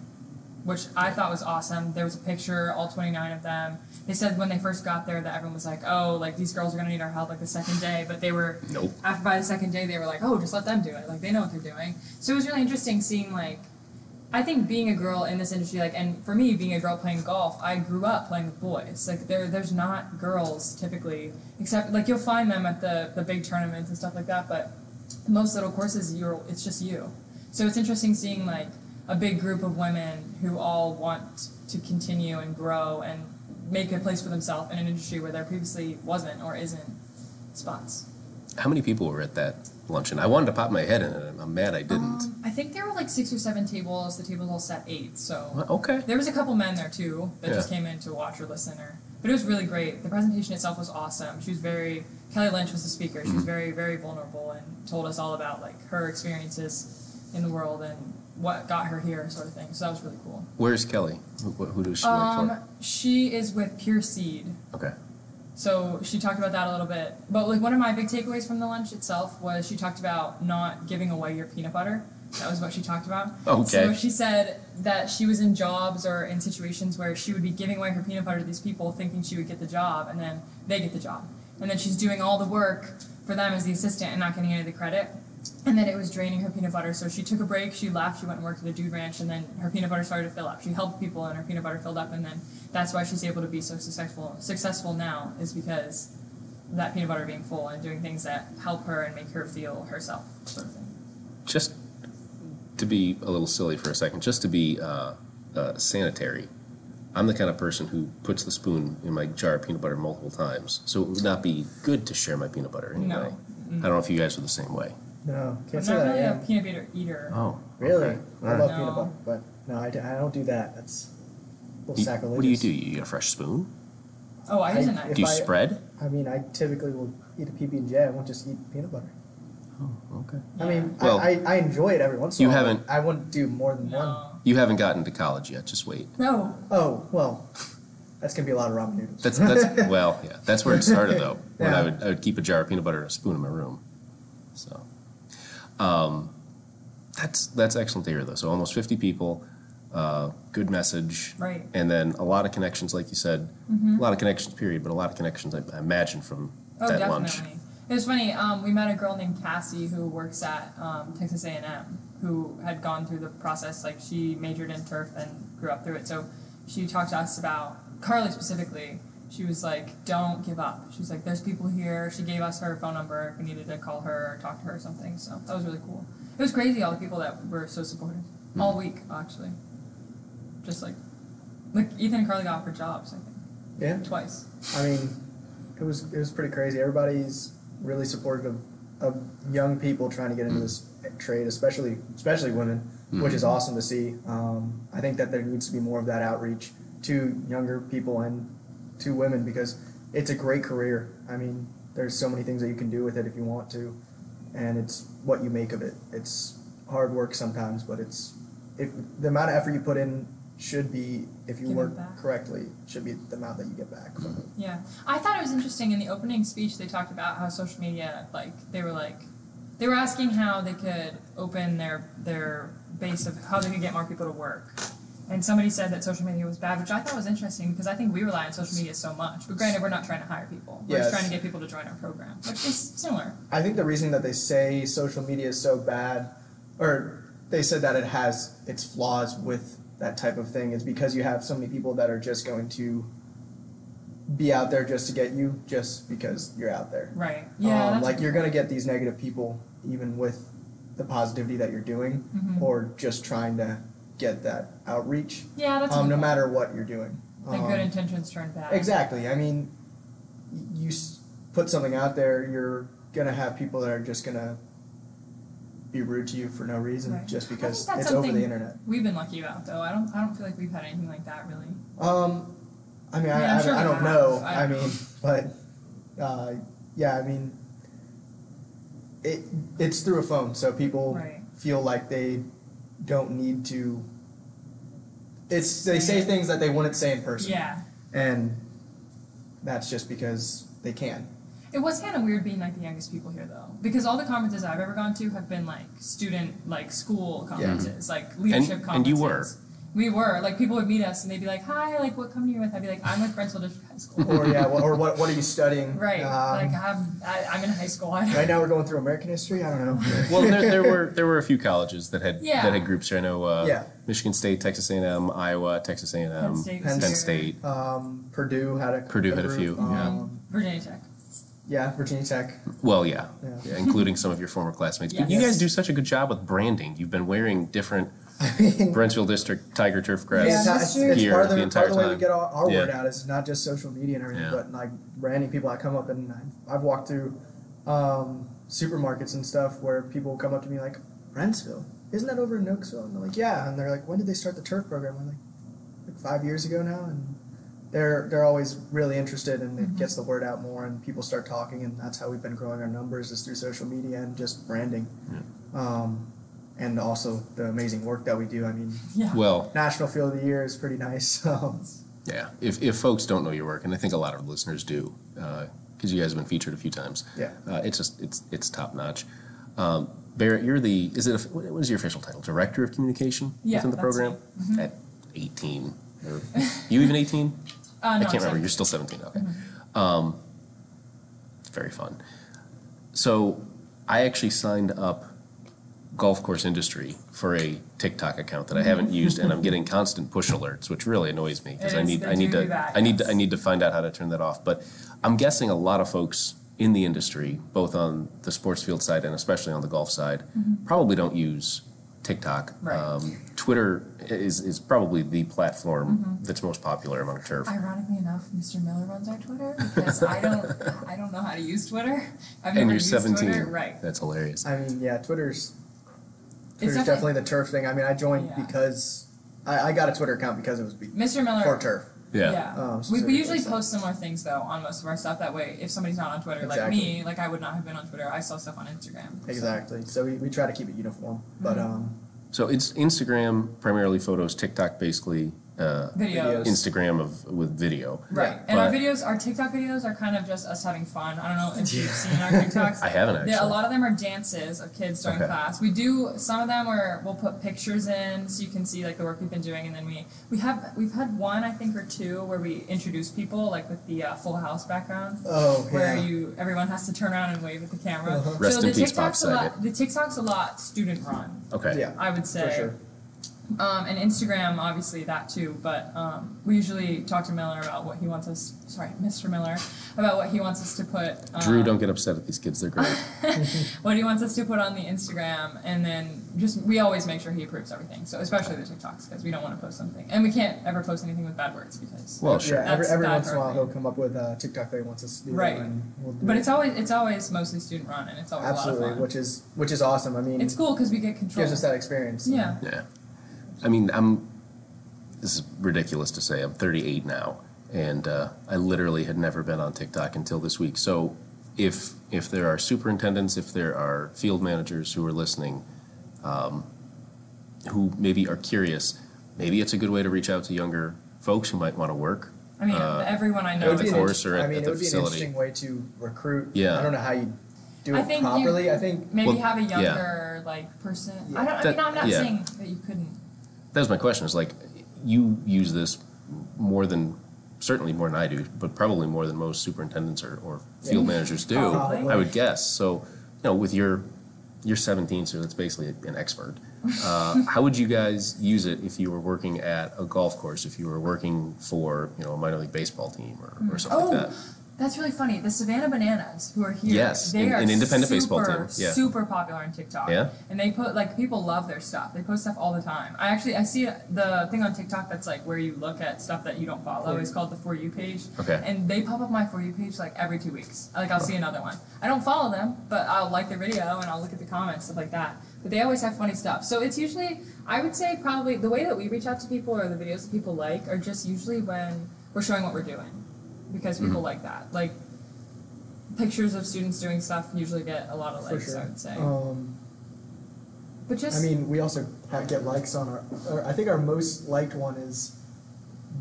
which I thought was awesome. There was a picture, all 29 of them. They said when they first got there that everyone was like, oh, like these girls are going to need our help like the second day. But they were Nope. after by the second day they were like, oh, just let them do it. Like they know what they're doing. So it was really interesting seeing like, I think being a girl in this industry, like, and for me being a girl playing golf, I grew up playing with boys. Like there, there's not girls typically, except like you'll find them at the the big tournaments and stuff like that. But most little courses, you're it's just you. So it's interesting seeing like a big group of women who all want to continue and grow and make a place for themselves in an industry where there previously wasn't or isn't spots. How many people were at that luncheon? I wanted to pop my head in it. and I'm mad I didn't. Um, I think there were like six or seven tables. The tables all sat eight, so okay. there was a couple men there too that just came in to watch or listen. Or, but it was really great. The presentation itself was awesome. She was very Kelly Lynch was the speaker. She was Mhm. very very vulnerable and told us all about like her experiences in the world and what got her here, sort of thing. So that was really cool. Where's Kelly? Who, who does she work Um, she is with Pure Seed. Okay. So she talked about that a little bit. But like one of my big takeaways from the lunch itself was she talked about not giving away your peanut butter. That was what she talked about. Okay. So she said that she was in jobs or in situations where she would be giving away her peanut butter to these people thinking she would get the job and then they get the job. And then she's doing all the work for them as the assistant and not getting any of the credit. and then it was draining her peanut butter. So she took a break. She left. She went and worked at a dude ranch, and then her peanut butter started to fill up. She helped people, and her peanut butter filled up, and then that's why she's able to be so successful. Successful now is because that peanut butter being full and doing things that help her and make her feel herself, sort of thing. Just to be a little silly for a second, just to be uh, uh, sanitary, I'm the kind of person who puts the spoon in my jar of peanut butter multiple times. So it would not be good to share my peanut butter anyway. No. I don't know if you guys are the same way. No, I'm can't say not that I really a peanut butter eater. Oh, Really? okay. I All love right. peanut butter, but no, I don't do that. That's a little You- sacrilegious. what do you do? You get a fresh spoon? Oh, I use a I- knife. Do you I- spread? I mean, I typically will eat a PB and J. I won't just eat peanut butter. Oh, okay. I mean, Well, I, I, I enjoy it every once in you a while. haven't- I wouldn't do more than one. No. You haven't gotten to college yet. Just wait. No. Oh well, that's gonna be a lot of ramen noodles. That's that's well, yeah. That's where it started though. When I would I would keep a jar of peanut butter and a spoon in my room. So, um, that's that's excellent to hear though. So almost fifty people, uh, good message, Right. and then a lot of connections, like you said, a lot of connections. Period, but a lot of connections. I, I imagine from Oh, that definitely. lunch. It was funny. Um, we met a girl named Cassie who works at um, Texas A&M, who had gone through the process. Like she majored in turf and grew up through it. So she talked to us about Carly specifically. She was like, "Don't give up." She's like, "There's people here." She gave us her phone number if we needed to call her or talk to her or something. So that was really cool. It was crazy all the people that were so supportive all week actually. Just like, like Ethan and Carly got offered jobs. I think Yeah. twice. I mean, it was it was pretty crazy. Everybody's really supportive of, of young people trying to get into this trade, especially especially women, which is awesome to see. Um, I think that there needs to be more of that outreach to younger people and to women because it's a great career. I mean, there's so many things that you can do with it if you want to, and it's what you make of it. It's hard work sometimes, but it's if the amount of effort you put in should be if you work back. correctly should be the amount that you get back from it. Yeah, I thought it was interesting in the opening speech. They talked about how social media, like they were like, they were asking how they could open their their base of how they could get more people to work. And somebody said that social media was bad, which I thought was interesting because I think we rely on social media so much. But granted, we're not trying to hire people; we're just trying to get people to join our program, which is similar. I think the reason that they say social media is so bad, or they said that it has its flaws with that type of thing, is because you have so many people that are just going to be out there just to get you, just because you're out there. Right? Yeah. um, like you're gonna get these negative people even with the positivity that you're doing, Mhm. or just trying to get that outreach. Yeah, that's Um, no matter what you're doing. Like Um, good intentions turn bad. Exactly. I mean, you s- put something out there, you're gonna have people that are just gonna be rude to you for no reason, Right. just I because it's over the internet. We've been lucky about though. I don't. I don't feel like we've had anything like that really. Um, I mean, I, Yeah, I'm I, sure I don't know. I I, mean, but uh, yeah, I mean, it it's through a phone, so people Right. feel like they don't need to. It's they say Say things that they wouldn't say in person, Yeah. and that's just because they can. It was kind of weird being like the youngest people here though, because all the conferences I've ever gone to have been like student, like school conferences, like leadership And- conferences. and you were. We were like people would meet us and they'd be like, "Hi, like what company are you with?" I'd be like, "I'm with Brentsville District High School." or yeah, wh- or what what are you studying? right. Um, like I'm I, I'm in high school. Right now we're going through American history. I don't know. Well, there, there were there were a few colleges that had Yeah. that had groups. here. I know uh, Yeah. Michigan State, Texas A&M, Iowa, Texas A&M, Penn State. Penn was Penn. State. um, Purdue had a Purdue had a group. few, yeah. Um, Virginia Tech. Yeah, Virginia Tech. Well, yeah, Yeah. yeah, including some of your former classmates. But you Yes. guys do such a good job with branding. You've been wearing different I mean, Brentsville District Tiger Turf Grass it's, not- it's, it's part of the, the entire part of the way time. we get our, our Yeah. word out. is not just social media and everything, Yeah. but like branding people that come up and I've, I've walked through um, supermarkets and stuff where people come up to me like, Brentsville, isn't that over in Nokesville? And they're like, yeah. And they're like, when did they start the turf program? I'm like, like five years ago now. And they're they're always really interested and it gets the word out more and people start talking and that's how we've been growing our numbers is through social media and just branding. Um, and also the amazing work that we do. I mean, Yeah. Well, National Field of the Year is pretty nice. So yeah. If if folks don't know your work, and I think a lot of listeners do, because you guys have been featured a few times. Yeah. Uh, it's just it's it's top notch. Um, Barrett, you're the is it a, what is your official title? Director of Communication Yeah, within the that's program it. Mhm. at 18. Or, you even 18? Uh, I can't remember. You're still 17. Okay. Um, very fun. So I actually signed up golf course industry for a TikTok account that I haven't used, and I'm getting constant push alerts, which really annoys me because I need I need to that, I need to. I need to find out how to turn that off. But I'm guessing a lot of folks in the industry, both on the sports field side and especially on the golf side, probably don't use TikTok. Right. Um, Twitter is is probably the platform Mm-hmm. that's most popular among turf. Ironically enough, Mr. Miller runs our Twitter because I don't I don't know how to use Twitter. I've and never you're used 17. Twitter. Right. That's hilarious. I mean, yeah, Twitter's Twitter's definitely- definitely the turf thing. I mean, I joined Yeah. because I, I got a Twitter account because it was be- Mr. Miller for turf. Yeah. Um, we, we usually so- post similar things though on most of our stuff. That way, if somebody's not on Twitter, like me, like I would not have been on Twitter. I saw stuff on Instagram. so- Exactly. So we, we try to keep it uniform. But Mm-hmm. um, So it's Instagram primarily photos, TikTok basically uh, Videos. Instagram of with video. Right. Yeah, and our videos, our TikTok videos are kind of just us having fun. I don't know if you've seen our TikToks. I haven't actually. Yeah, a lot of them are dances of kids during Okay. class. We do some of them where we'll put pictures in so you can see like the work we've been doing, and then we we have we've had one I think or two where we introduce people like with the uh, Full House background. oh Where you everyone has to turn around and wave at the camera. Uh-huh. Rest so in the peace, Bob TikTok's a lot. The TikTok's a lot student run. Okay. yeah, I would say. for sure. Um, and Instagram, obviously that too. But um, we usually talk to Miller about what he wants us. Sorry, Mr. Miller, about what he wants us to put. Um, Drew, don't get upset at these kids. They're great. what he wants us to put on the Instagram, and then just we always make sure he approves everything. So especially the TikToks because we don't want to post something, and we can't ever post anything with bad words because. Well, sure. Yeah, every, every once in a while he'll come up with a TikTok that he wants us to do. Right. And we'll do But it. it's always it's always mostly student run, and it's always a lot absolutely, of fun. which is which is awesome. I mean, It's cool because we get control. gives us that experience. Yeah. Yeah. I mean, I'm. This is ridiculous to say. I'm 38 now, and uh, I literally had never been on TikTok until this week. So, if if there are superintendents, if there are field managers who are listening, um, who maybe are curious, maybe it's a good way to reach out to younger folks who might want to work. I mean, Uh, everyone I know. would At the be is an course or I at- mean, at it the would be an interesting way to recruit. Yeah. I don't know how you do I it think you- properly. I think Maybe Well, have a yeah. younger like person. Yeah. I don't. I That- mean, I'm not yeah. saying that you couldn't. That was my question. Is like, you use this more than certainly more than I do, but probably more than most superintendents or, or field Yeah. managers do. Probably. I would guess. So, you know, with your you're 17, so that's basically an expert. Uh, how would you guys use it if you were working at a golf course? If you were working for you know a minor league baseball team or, or something Oh, like that? That's really funny. The Savannah Bananas, who are here, Yes, they an- are an independent baseball team, yeah. super popular on TikTok. Yeah? and they put like people love their stuff. They post stuff all the time. I actually I see the thing on TikTok that's like where you look at stuff that you don't follow. Hmm. It's called the For You page. Okay. and they pop up my For You page like every two weeks. Like I'll see another one. I don't follow them, but I'll like their video and I'll look at the comments stuff like that. But they always have funny stuff. So it's usually I would say probably the way that we reach out to people or the videos that people like are just usually when we're showing what we're doing because people Mm-hmm. like that. Like pictures of students doing stuff usually get a lot of likes. sure. I would say, Um, but just I mean, we also ha- get likes on our, our. I think our most liked one is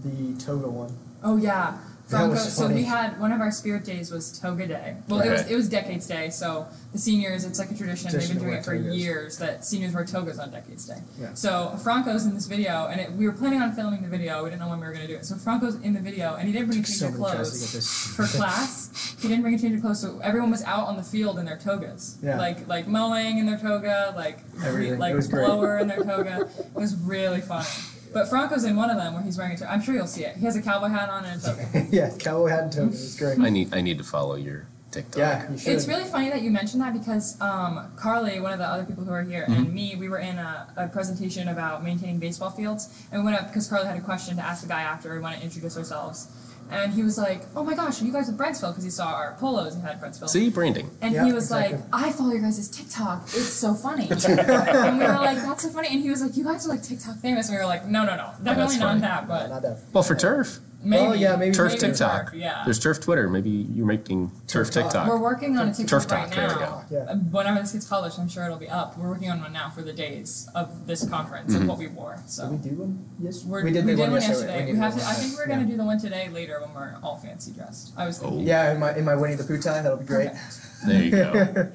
the toga one. oh yeah. That Franco, was so we had one of our spirit days was Toga Day. Well, it was it was Decades Day. So the seniors, it's like a tradition. Tradition They've been doing it for togas. years. That seniors wear togas on Decades Day. Yeah. So Franco's in this video, and it, we were planning on filming the video. We didn't know when we were going to do it. So Franco's in the video, and he didn't bring a change So of many tries to clothes for class. He didn't bring a change of clothes, so everyone was out on the field in their togas, Yeah. like like mowing in their toga, like Everything. like It was great. blower in their toga. It was really funny. But Franco's in one of them where he's wearing a toga. I'm sure you'll see it. He has a cowboy hat on and a toga. yeah, cowboy hat and toga. It's great. I need I need to follow your TikTok. yeah, you should. It's really funny that you mentioned that because um, Carly, one of the other people who are here, Mm-hmm. and me, we were in a, a presentation about maintaining baseball fields, and we went up because Carly had a question to ask the guy after. We want to introduce ourselves, and he was like, "Oh my gosh, are you guys with Brentsville?" Because he saw our polos and had Brentsville. See branding. And Yeah, he was exactly. like, I follow your guys' TikTok. It's so funny. and we were like, that's so funny. And he was like, you guys are like TikTok famous. And we were like, no, no, no. Definitely not funny. that, No, but not that. Well, for turf, maybe. Oh, yeah, maybe turf maybe TikTok. Turf, yeah. There's turf Twitter. Maybe you're making turf, Turf TikTok. We're working on a TikTok Turf right Talk, there we now. go. Yeah. Uh, Whenever this gets published, I'm sure it'll be up. We're working on one now for the days of this conference Mm-hmm. and what we wore. Did we So do one? Yes, we're, we did, we the did one one yesterday. yesterday. We We have one to. I think we're yesterday. gonna do the one today later when we're all fancy dressed. I was thinking. Yeah, in my in my Winnie the Pooh tie, that'll be great. Perfect. there you go.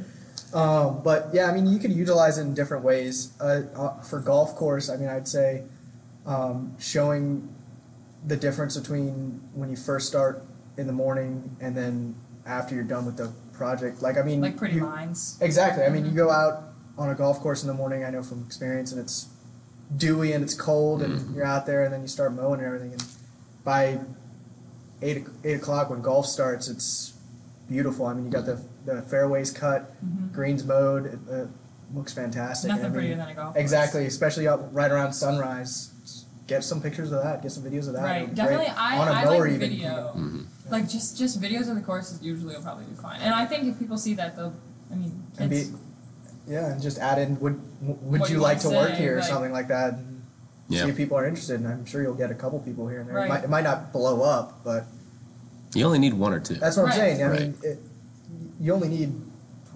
um, but yeah, I mean, you could utilize it in different ways. Uh, uh, for golf course, I mean, I'd say um, showing the difference between when you first start in the morning and then after you're done with the project. Like, I mean, Like pretty you- lines. Exactly. I mean, you mm-hmm. go out on a golf course in the morning. I know from experience, and it's dewy and it's cold, and mm-hmm. you're out there, and then you start mowing and everything. And by eight eight o'clock when golf starts, it's beautiful. I mean, you got the the fairways cut, mm-hmm. greens mowed. It, it looks fantastic. Nothing I mean, prettier than a golf course. Exactly, especially up right around sunrise. Get some pictures of that. Get some videos of that. Right, definitely. great. I, On a I mower like even. video. Like just just videos of the courses usually will probably do fine. And I think if people see that, they'll. I mean, And kids. be, yeah, and just add in would would you you like wanna to work say, here or like- something like that. And Yeah. See if people are interested, and I'm sure you'll get a couple people here and there. It, Right. might, it might not blow up, but You only need one or two. that's what Right. I'm saying. I Right. mean, it, you only need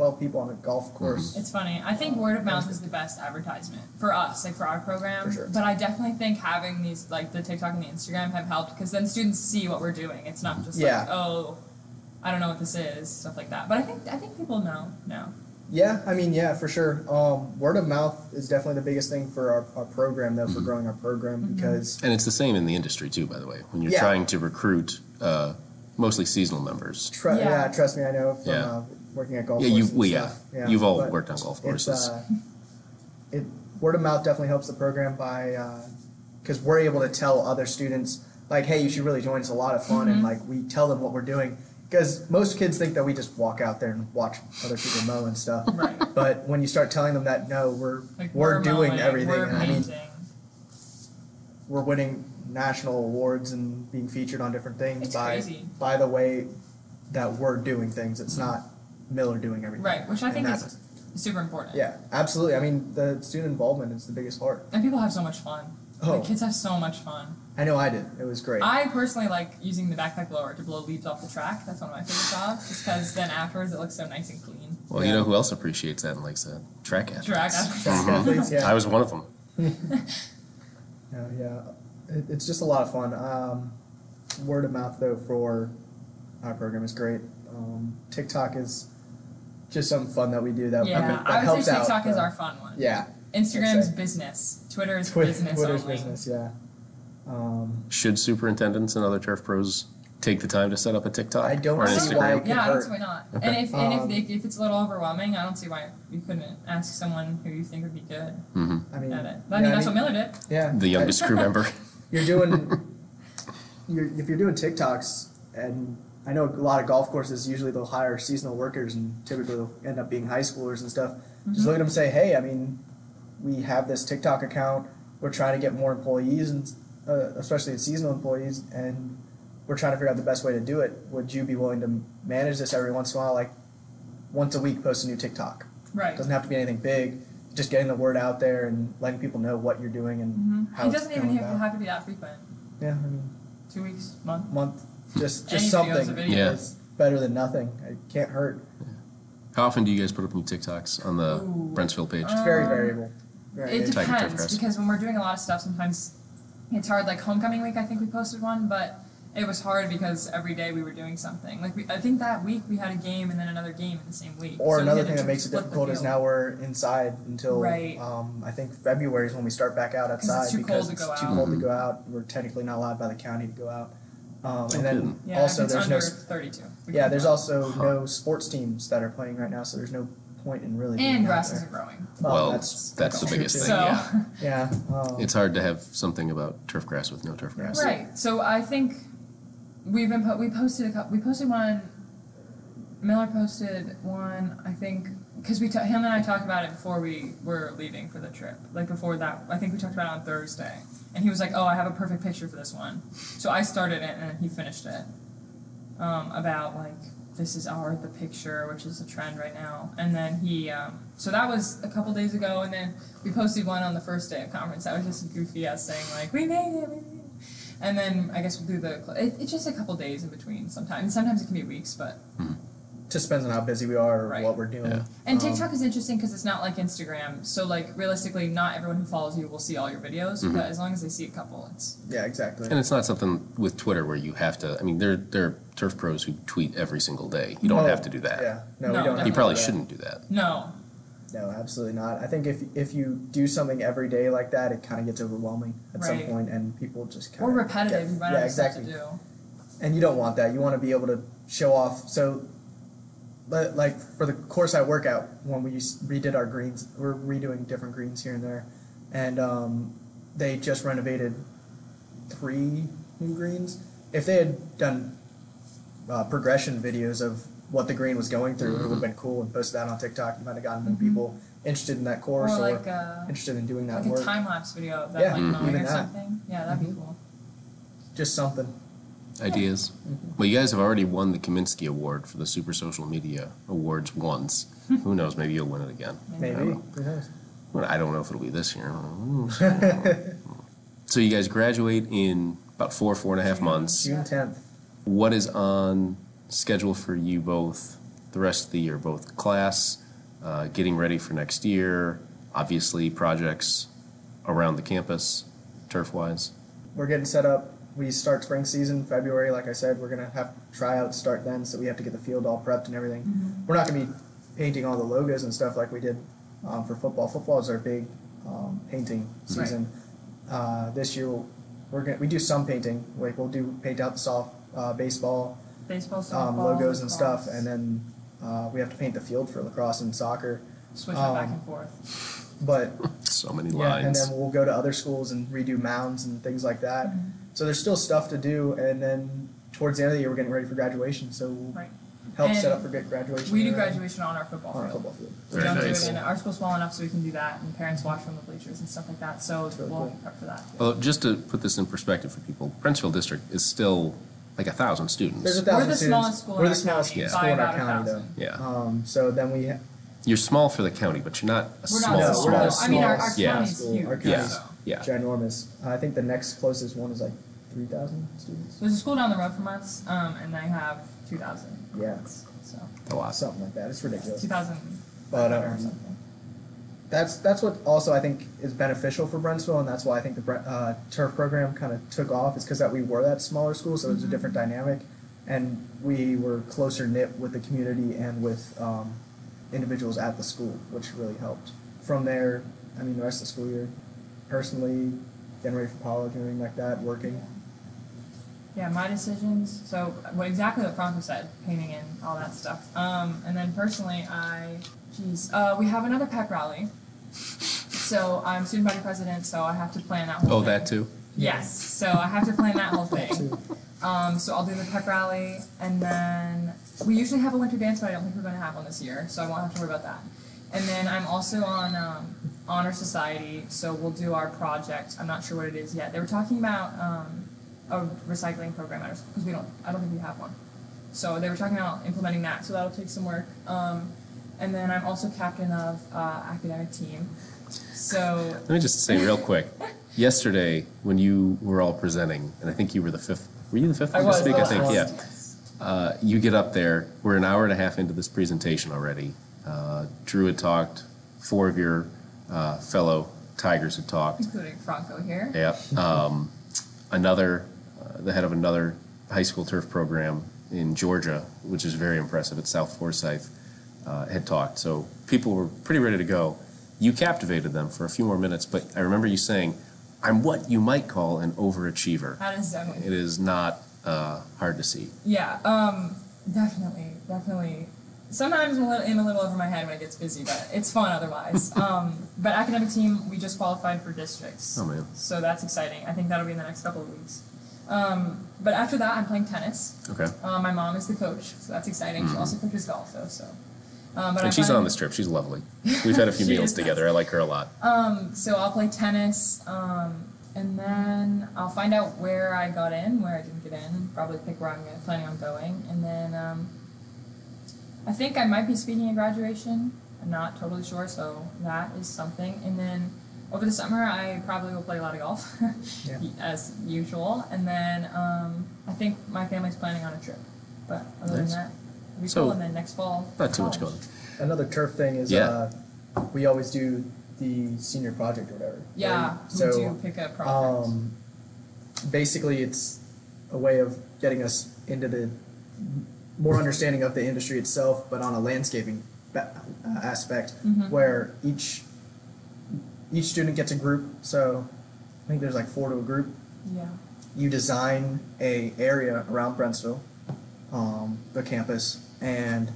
12 people on a golf Mm-hmm. course. It's funny. I think word of mouth is the best advertisement for us, like for our program. For sure. But I definitely think having these, like the TikTok and the Instagram, have helped because then students see what we're doing. It's not just Yeah. like, oh, I don't know what this is, stuff like that. But I think I think people know now. Yeah, I mean, yeah, for sure. Um, word of mouth is definitely the biggest thing for our, our program, though, Mm-hmm. for growing our program Mm-hmm. because And it's the same in the industry too, by the way. When you're Yeah. trying to recruit uh, mostly seasonal members. Tr- Yeah. yeah. trust me, I know from Yeah. uh, working at golf Yeah, you courses. and well, yeah. stuff. You've all but worked on golf It's, courses. uh, it word of mouth definitely helps the program by because we're able to tell other students like, hey, you should really join. It's a lot of fun, and Mhm. like we tell them what we're doing. Because most kids think that we just walk out there and watch other people mow and stuff. Right. But when you start telling them that no, we're Like we're, doing mowing, everything, We're and I mean, we're winning national awards and being featured on different things It's by crazy. by the way that we're doing things. It's not Miller doing everything. Right, which I And think that's- is super important. Yeah, absolutely. I mean, the student involvement is the biggest part. And people have so much fun. Oh. Like kids have so much fun. I know I did. It was great. I personally like using the backpack blower to blow leaves off the track. That's one of my favorite jobs, just because then afterwards it looks so nice and clean. Well, you know who else appreciates that and likes that? Track athletes. Track Track athletes, yeah. I was one of them. Yeah, yeah. It, it's just a lot of fun. Um, word of mouth though for our program is great. Um, TikTok is just something fun that we do that, Yeah, that I would helps say out. TikTok is uh, our fun one. yeah. Instagram's business. Twitter is Twi- business Twitter's only. business. Yeah. Um, Should superintendents and other turf pros take the time to set up a TikTok I don't or an see Instagram? why- it could Yeah, I don't see why not. Okay. And if and if, Um, they, if it's a little overwhelming, I don't see why you couldn't ask someone who you think would be good hmm I mean, at it. yeah, I mean, that's what Miller did. Yeah. The youngest crew member. you're doing you're, if you're doing TikToks and I know a lot of golf courses usually they'll hire seasonal workers and typically they'll end up being high schoolers and stuff. Just look at them and say, hey, I mean, we have this TikTok account. We're trying to get more employees and uh, especially seasonal employees, and we're trying to figure out the best way to do it. Would you be willing to manage this every once in a while, like once a week, post a new TikTok? Right. It doesn't have to be anything big. Just getting the word out there and letting people know what you're doing and hmm how It doesn't even have, have to be that frequent. Yeah, I mean, Two weeks, month. month, just just video's a something. video. Yeah. It's better than nothing. It can't hurt. How often do you guys put up new TikToks on the Ooh. Brentsville page? It's very Um, variable. Very It variable. Tiger depends Grass. because when we're doing a lot of stuff, sometimes it's hard. Like homecoming week, I think we posted one, but it was hard because every day we were doing something. Like we, I think that week we had a game and then another game in the same week. Or So we another had to thing that tr- makes it split the difficult is field. now we're inside until Right. um, I think February is when we start back out outside it's too because cold to it's go too out. cold to Mhm. go out. We're technically not allowed by the county to go out. Um, No and then kidding. Yeah, also if it's there's under no s- 32. we yeah can there's go. also Huh. no sports teams that are playing right now, so there's no point in really being and out grass there. isn't growing. Well, that's that's the true, biggest too. thing, So yeah. Yeah, um, It's hard to have something about turf grass with no turf grass. right. So I think we've been po- we posted a couple. We posted one. Miller posted one. I think because we ta- him and I talked about it before we were leaving for the trip. Like before that, I think we talked about it on Thursday, and he was like, "Oh, I have a perfect picture for this one." So I started it and he finished it. Um, about like this is our the picture, which is a trend right now. And then he, um, so that was a couple days ago, and then we posted one on the first day of conference. That was just goofy us saying like, "We made it, we made it." And then I guess we'll do the. It, it's just a couple days in between sometimes. Sometimes it can be weeks, but just depends on how busy we are or Right. what we're doing. Yeah. and Um, TikTok is interesting because it's not like Instagram. So like realistically, not everyone who follows you will see all your videos. Mhm. But as long as they see a couple, it's Yeah, exactly. And it's not something with Twitter where you have to. I mean, there there are turf pros who tweet every single day. You don't Oh, have to do that. Yeah, no, No, we don't. have You to probably do that. shouldn't do that. no. No, absolutely not. I think if if you do something every day like that, it kind of gets overwhelming at some Right. point, and people just kind Or of repetitive. you run yeah, out stuff exactly. to do. And you don't want that. You want to be able to show off. So but like for the course I work out, when we redid our greens, we're redoing different greens here and there, and um, they just renovated three new greens. If they had done uh, progression videos of what the green was going through, it would have been cool and posted that on TikTok. You might have gotten more people interested in that course or or, like a interested in doing that like work. a time lapse video of that Yeah, like mowing even or that. something. Yeah, that'd be Mhm. cool. Just something. Ideas. Well, you guys have already won the Kaminski Award for the Super Social Media Awards once. Who knows? Maybe you'll win it again. I Maybe. don't know. Who knows? Well, I don't know if it'll be this year. so you guys graduate in about four, four and a half months. June tenth. What is on schedule for you both the rest of the year? Both class, uh, getting ready for next year, obviously projects around the campus, turf wise. We're getting set up. We start spring season February. Like I said, we're gonna have tryouts start then, so we have to get the field all prepped and everything. Mm-hmm. We're not gonna be painting all the logos and stuff like we did um, for football. Football is our big um, painting season. Uh, this year, we're gonna we do some painting. Like we'll do paint out the soft uh, baseball Baseball, softball, um, logos and stuff, and then uh, we have to paint the field for lacrosse and soccer. switch it back um, and forth. But So many yeah, and then we'll go to other schools and redo mounds and things like that. Mm-hmm. So there's still stuff to do, and then towards the end of the year, we're getting ready for graduation. So we'll Right. help set up for good graduation. We do graduation on our football on our field. football field. We Very don't nice. do it in our school's small enough so we can do that, and parents watch from the bleachers and stuff like that. So That's really we'll cool. prep for that. Well, just to put this in perspective for people, Brentsville District is still like a thousand students. There's a We're thousand the students. smallest school We're in the our smallest county school by in our county, though. yeah. Um, so then we ha- You're small for the county, but you're not a We're small, not No, small. we're not a I mean, our, our small Yeah. county's school. huge. Our Yeah. county's so. Yeah. ginormous. I think the next closest one is like three thousand students. There's a school down the road from us, um, and they have 2,000. Yeah, So a lot. something like that. It's ridiculous. 2,000 But or um, something. that's that's what also I think is beneficial for Brentsville, and that's why I think the uh, turf program kind of took off. Is because that we were that smaller school, so it was a different dynamic, and we were closer knit with the community and with um, individuals at the school, which really helped. From there, I mean, the rest of the school year, personally, getting ready for college and everything like that, working. Yeah, my decisions. So what exactly what Franco said, painting and all that stuff. Um, and then personally, I, geez, uh, we have another pep rally. So I'm student body president, so I have to plan that whole Oh, thing. that too. Yes, so I have to plan that whole thing. Too. Um, so I'll do the pep rally, and then we usually have a winter dance, but I don't think we're going to have one this year, so I won't have to worry about that. And then I'm also on um, honor society, so we'll do our project. I'm not sure what it is yet. They were talking about um, a recycling program at our school because we don't. I don't think we have one. So they were talking about implementing that. So that'll take some work. Um, and then I'm also captain of uh, academic team. So Let me just say real quick. Yesterday, when you were all presenting, and I think you were the fifth. Were you the fifth I one to speak? I think, yeah. Uh, you get up there. We're an hour and a half into this presentation already. Uh, Drew had talked. Four of your uh, fellow Tigers had talked. including Franco here. Yep. Um, another, uh, the head of another high school turf program in Georgia, which is very impressive at South Forsyth, uh, had talked. So people were pretty ready to go. You captivated them for a few more minutes, but I remember you saying, "I'm what you might call an overachiever." That is definitely It is not uh, hard to see. Yeah, um, definitely, definitely. Sometimes I'm a little, in a little over my head when it gets busy, but it's fun otherwise. um, but academic team, we just qualified for districts, Oh man. so that's exciting. I think that'll be in the next couple of weeks. Um, but after that, I'm playing tennis. Okay. Uh, my mom is the coach, so that's exciting. She also coaches golf, though. So, um, And she's on this trip. She's lovely. We've had a few meals together. I like her a lot. Um, so I'll play tennis, um, and then I'll find out where I got in, where I didn't get in, probably pick where I'm planning on going, and then um, I think I might be speaking at graduation. I'm not totally sure, so that is something. And then over the summer, I probably will play a lot of golf, Yeah. as usual. And then um, I think my family's planning on a trip, but other Nice. than that, it'll be So, cool. And then next fall, Not too much going. Another turf thing is Yeah. uh, we always do the senior project or whatever. Yeah, right? we So do pick a project. um, basically, it's a way of getting us into the more understanding of the industry itself, but on a landscaping uh, aspect, Mhm. where each each student gets a group. So I think there's like four to a group. yeah. You design a area around Brentsville, um, the campus, and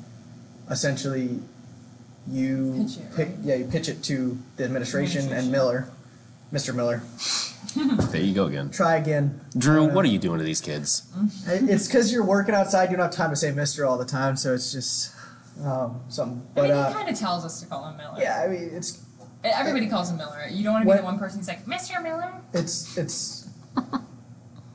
essentially you Pitch it, pick right? yeah you pitch it to the administration, and Miller, Mr. Miller. There you go again. Try again. Drew, Uh, what are you doing to these kids? It's because you're working outside. You don't have time to say Mister all the time, so it's just um, something. I But mean, uh, he kind of tells us to call him Miller. yeah, I mean it's Everybody calls him Miller. You don't want to be What- the one person who's like, Mr. Miller? it's it's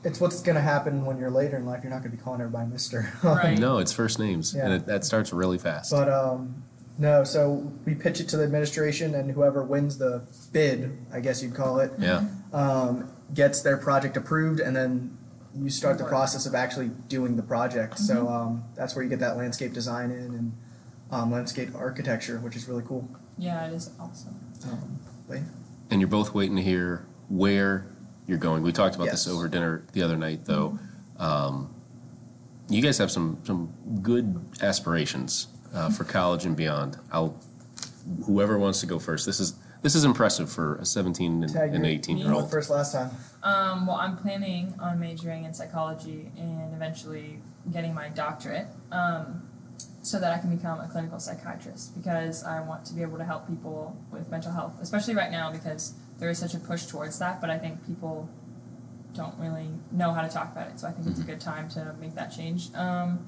it's what's gonna happen when you're later in life. You're not gonna be calling everybody Mister. Right. No, it's first names, and Yeah. it, that starts really fast. But um, no, so we pitch it to the administration, and whoever wins the bid, I guess you'd call it, yeah, um, gets their project approved, and then you start the process of actually doing the project. So um, that's where you get that landscape design in and um, landscape architecture, which is really cool. Yeah, it is awesome. Um, but yeah. and you're both waiting to hear where you're going. We talked about this over dinner the other night, though. Um, you guys have some some good aspirations uh, for college and beyond. I'll whoever wants to go first. This is this is impressive for a 17 and, Tag and your- 18 Me? year You went old. first last time. Um, well, I'm planning on majoring in psychology and eventually getting my doctorate um, so that I can become a clinical psychiatrist because I want to be able to help people with mental health, especially right now because there is such a push towards that, but I think people don't really know how to talk about it. So I think it's a good time to make that change. Um,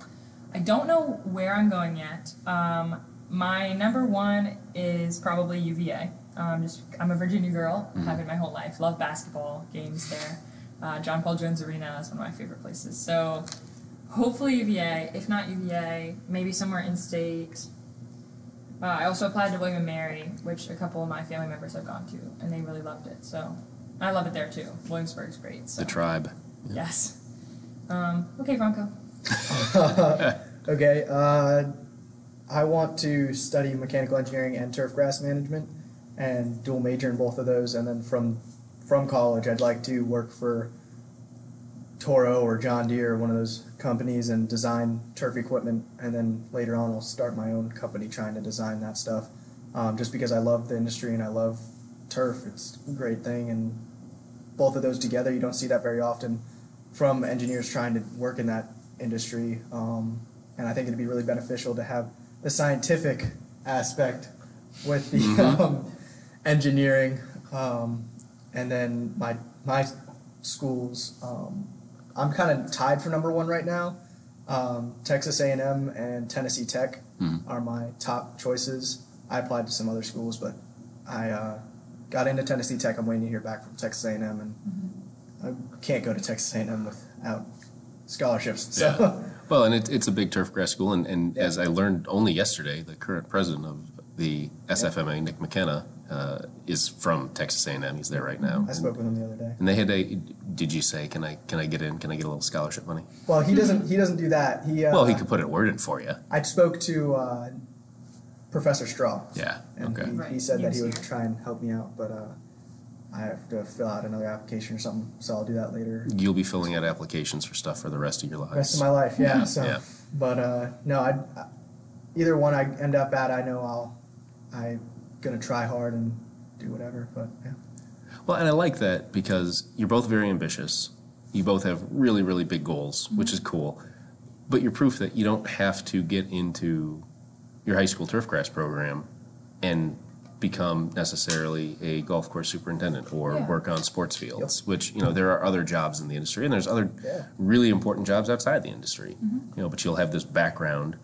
I don't know where I'm going yet. Um, my number one is probably UVA. Um, just I'm a Virginia girl, have been my whole life. Love basketball games there. Uh, John Paul Jones Arena is one of my favorite places. So hopefully UVA. If not UVA, maybe somewhere in state. Uh, I also applied to William and Mary, which a couple of my family members have gone to, and they really loved it. So I love it there too. Williamsburg's great. So The tribe. yes. Um, okay, Franco. okay. Uh, I want to study mechanical engineering and turf grass management, and dual major in both of those. And then from from college, I'd like to work for Toro or John Deere, or one of those companies, and design turf equipment. And then later on, I'll start my own company trying to design that stuff. Um, just because I love the industry and I love turf, it's a great thing. And both of those together, you don't see that very often from engineers trying to work in that industry. Um, and I think it'd be really beneficial to have the scientific aspect with the Mhm. um, engineering. Um, and then my my schools, um, I'm kind of tied for number one right now. Um, Texas A&M and Tennessee Tech Mhm. are my top choices. I applied to some other schools, but I uh, got into Tennessee Tech. I'm waiting to hear back from Texas A&M, and I can't go to Texas A&M without scholarships. So Yeah. Well, and it, it's a big turf grass school, and, and Yeah. as I learned only yesterday, the current president of the SFMA, Nick McKenna, uh, is from Texas A&M. He's there right now. I spoke with him the other day. And they had a. Did you say, "Can I can I get in? Can I get a little scholarship money?" Well, he doesn't. He doesn't do that. He. Uh, Well, he could put a word in for you. I spoke to uh, Professor Straw, Yeah. and Okay. he, he said he that he would here. try and help me out, but uh, I have to fill out another application or something. So I'll do that later. You'll be filling out applications for stuff for the rest of your life. rest of my life. Yeah. So, Yeah. but uh, no, I, I either one I end up at, I know I'll I gonna try hard and do whatever. But yeah, Well, and I like that because you're both very ambitious. You both have really, really big goals, which is cool. But you're proof that you don't have to get into your high school turfgrass program and become necessarily a golf course superintendent or Yeah. work on sports fields, which, you know, there are other jobs in the industry and there's other Yeah. really important jobs outside the industry. You know, but you'll have this background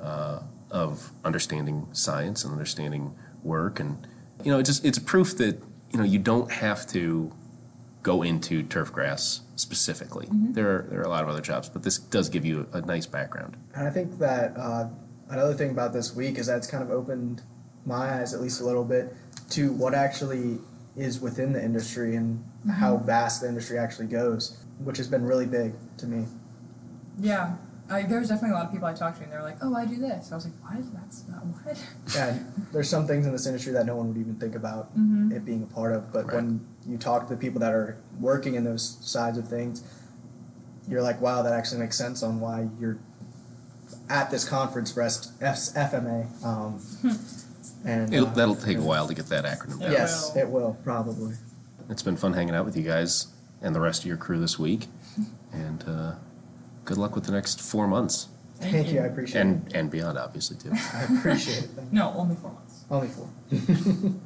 uh, of understanding science and understanding work and you know, it's just it's proof that, you know, you don't have to go into turfgrass specifically. There are there are a lot of other jobs, but this does give you a nice background. and I think that uh, another thing about this week is that it's kind of opened my eyes at least a little bit to what actually is within the industry and how vast the industry actually goes, which has been really big to me. Yeah. I, there was definitely a lot of people I talked to, and they were like, "Oh, I do this." I was like, "What? That's not what." Yeah, there's some things in this industry that no one would even think about Mhm. it being a part of. But Right. when you talk to the people that are working in those sides of things, you're like, wow, that actually makes sense on why you're at this conference for S- F- FMA. Um, and It'll, uh, that'll take a while to get that acronym down. Yes, will. it will probably. It's been fun hanging out with you guys and the rest of your crew this week. And uh, good luck with the next four months. Thank Thank you. you. I appreciate and and beyond, obviously too. I appreciate it. Thank. No, only four months. Only four.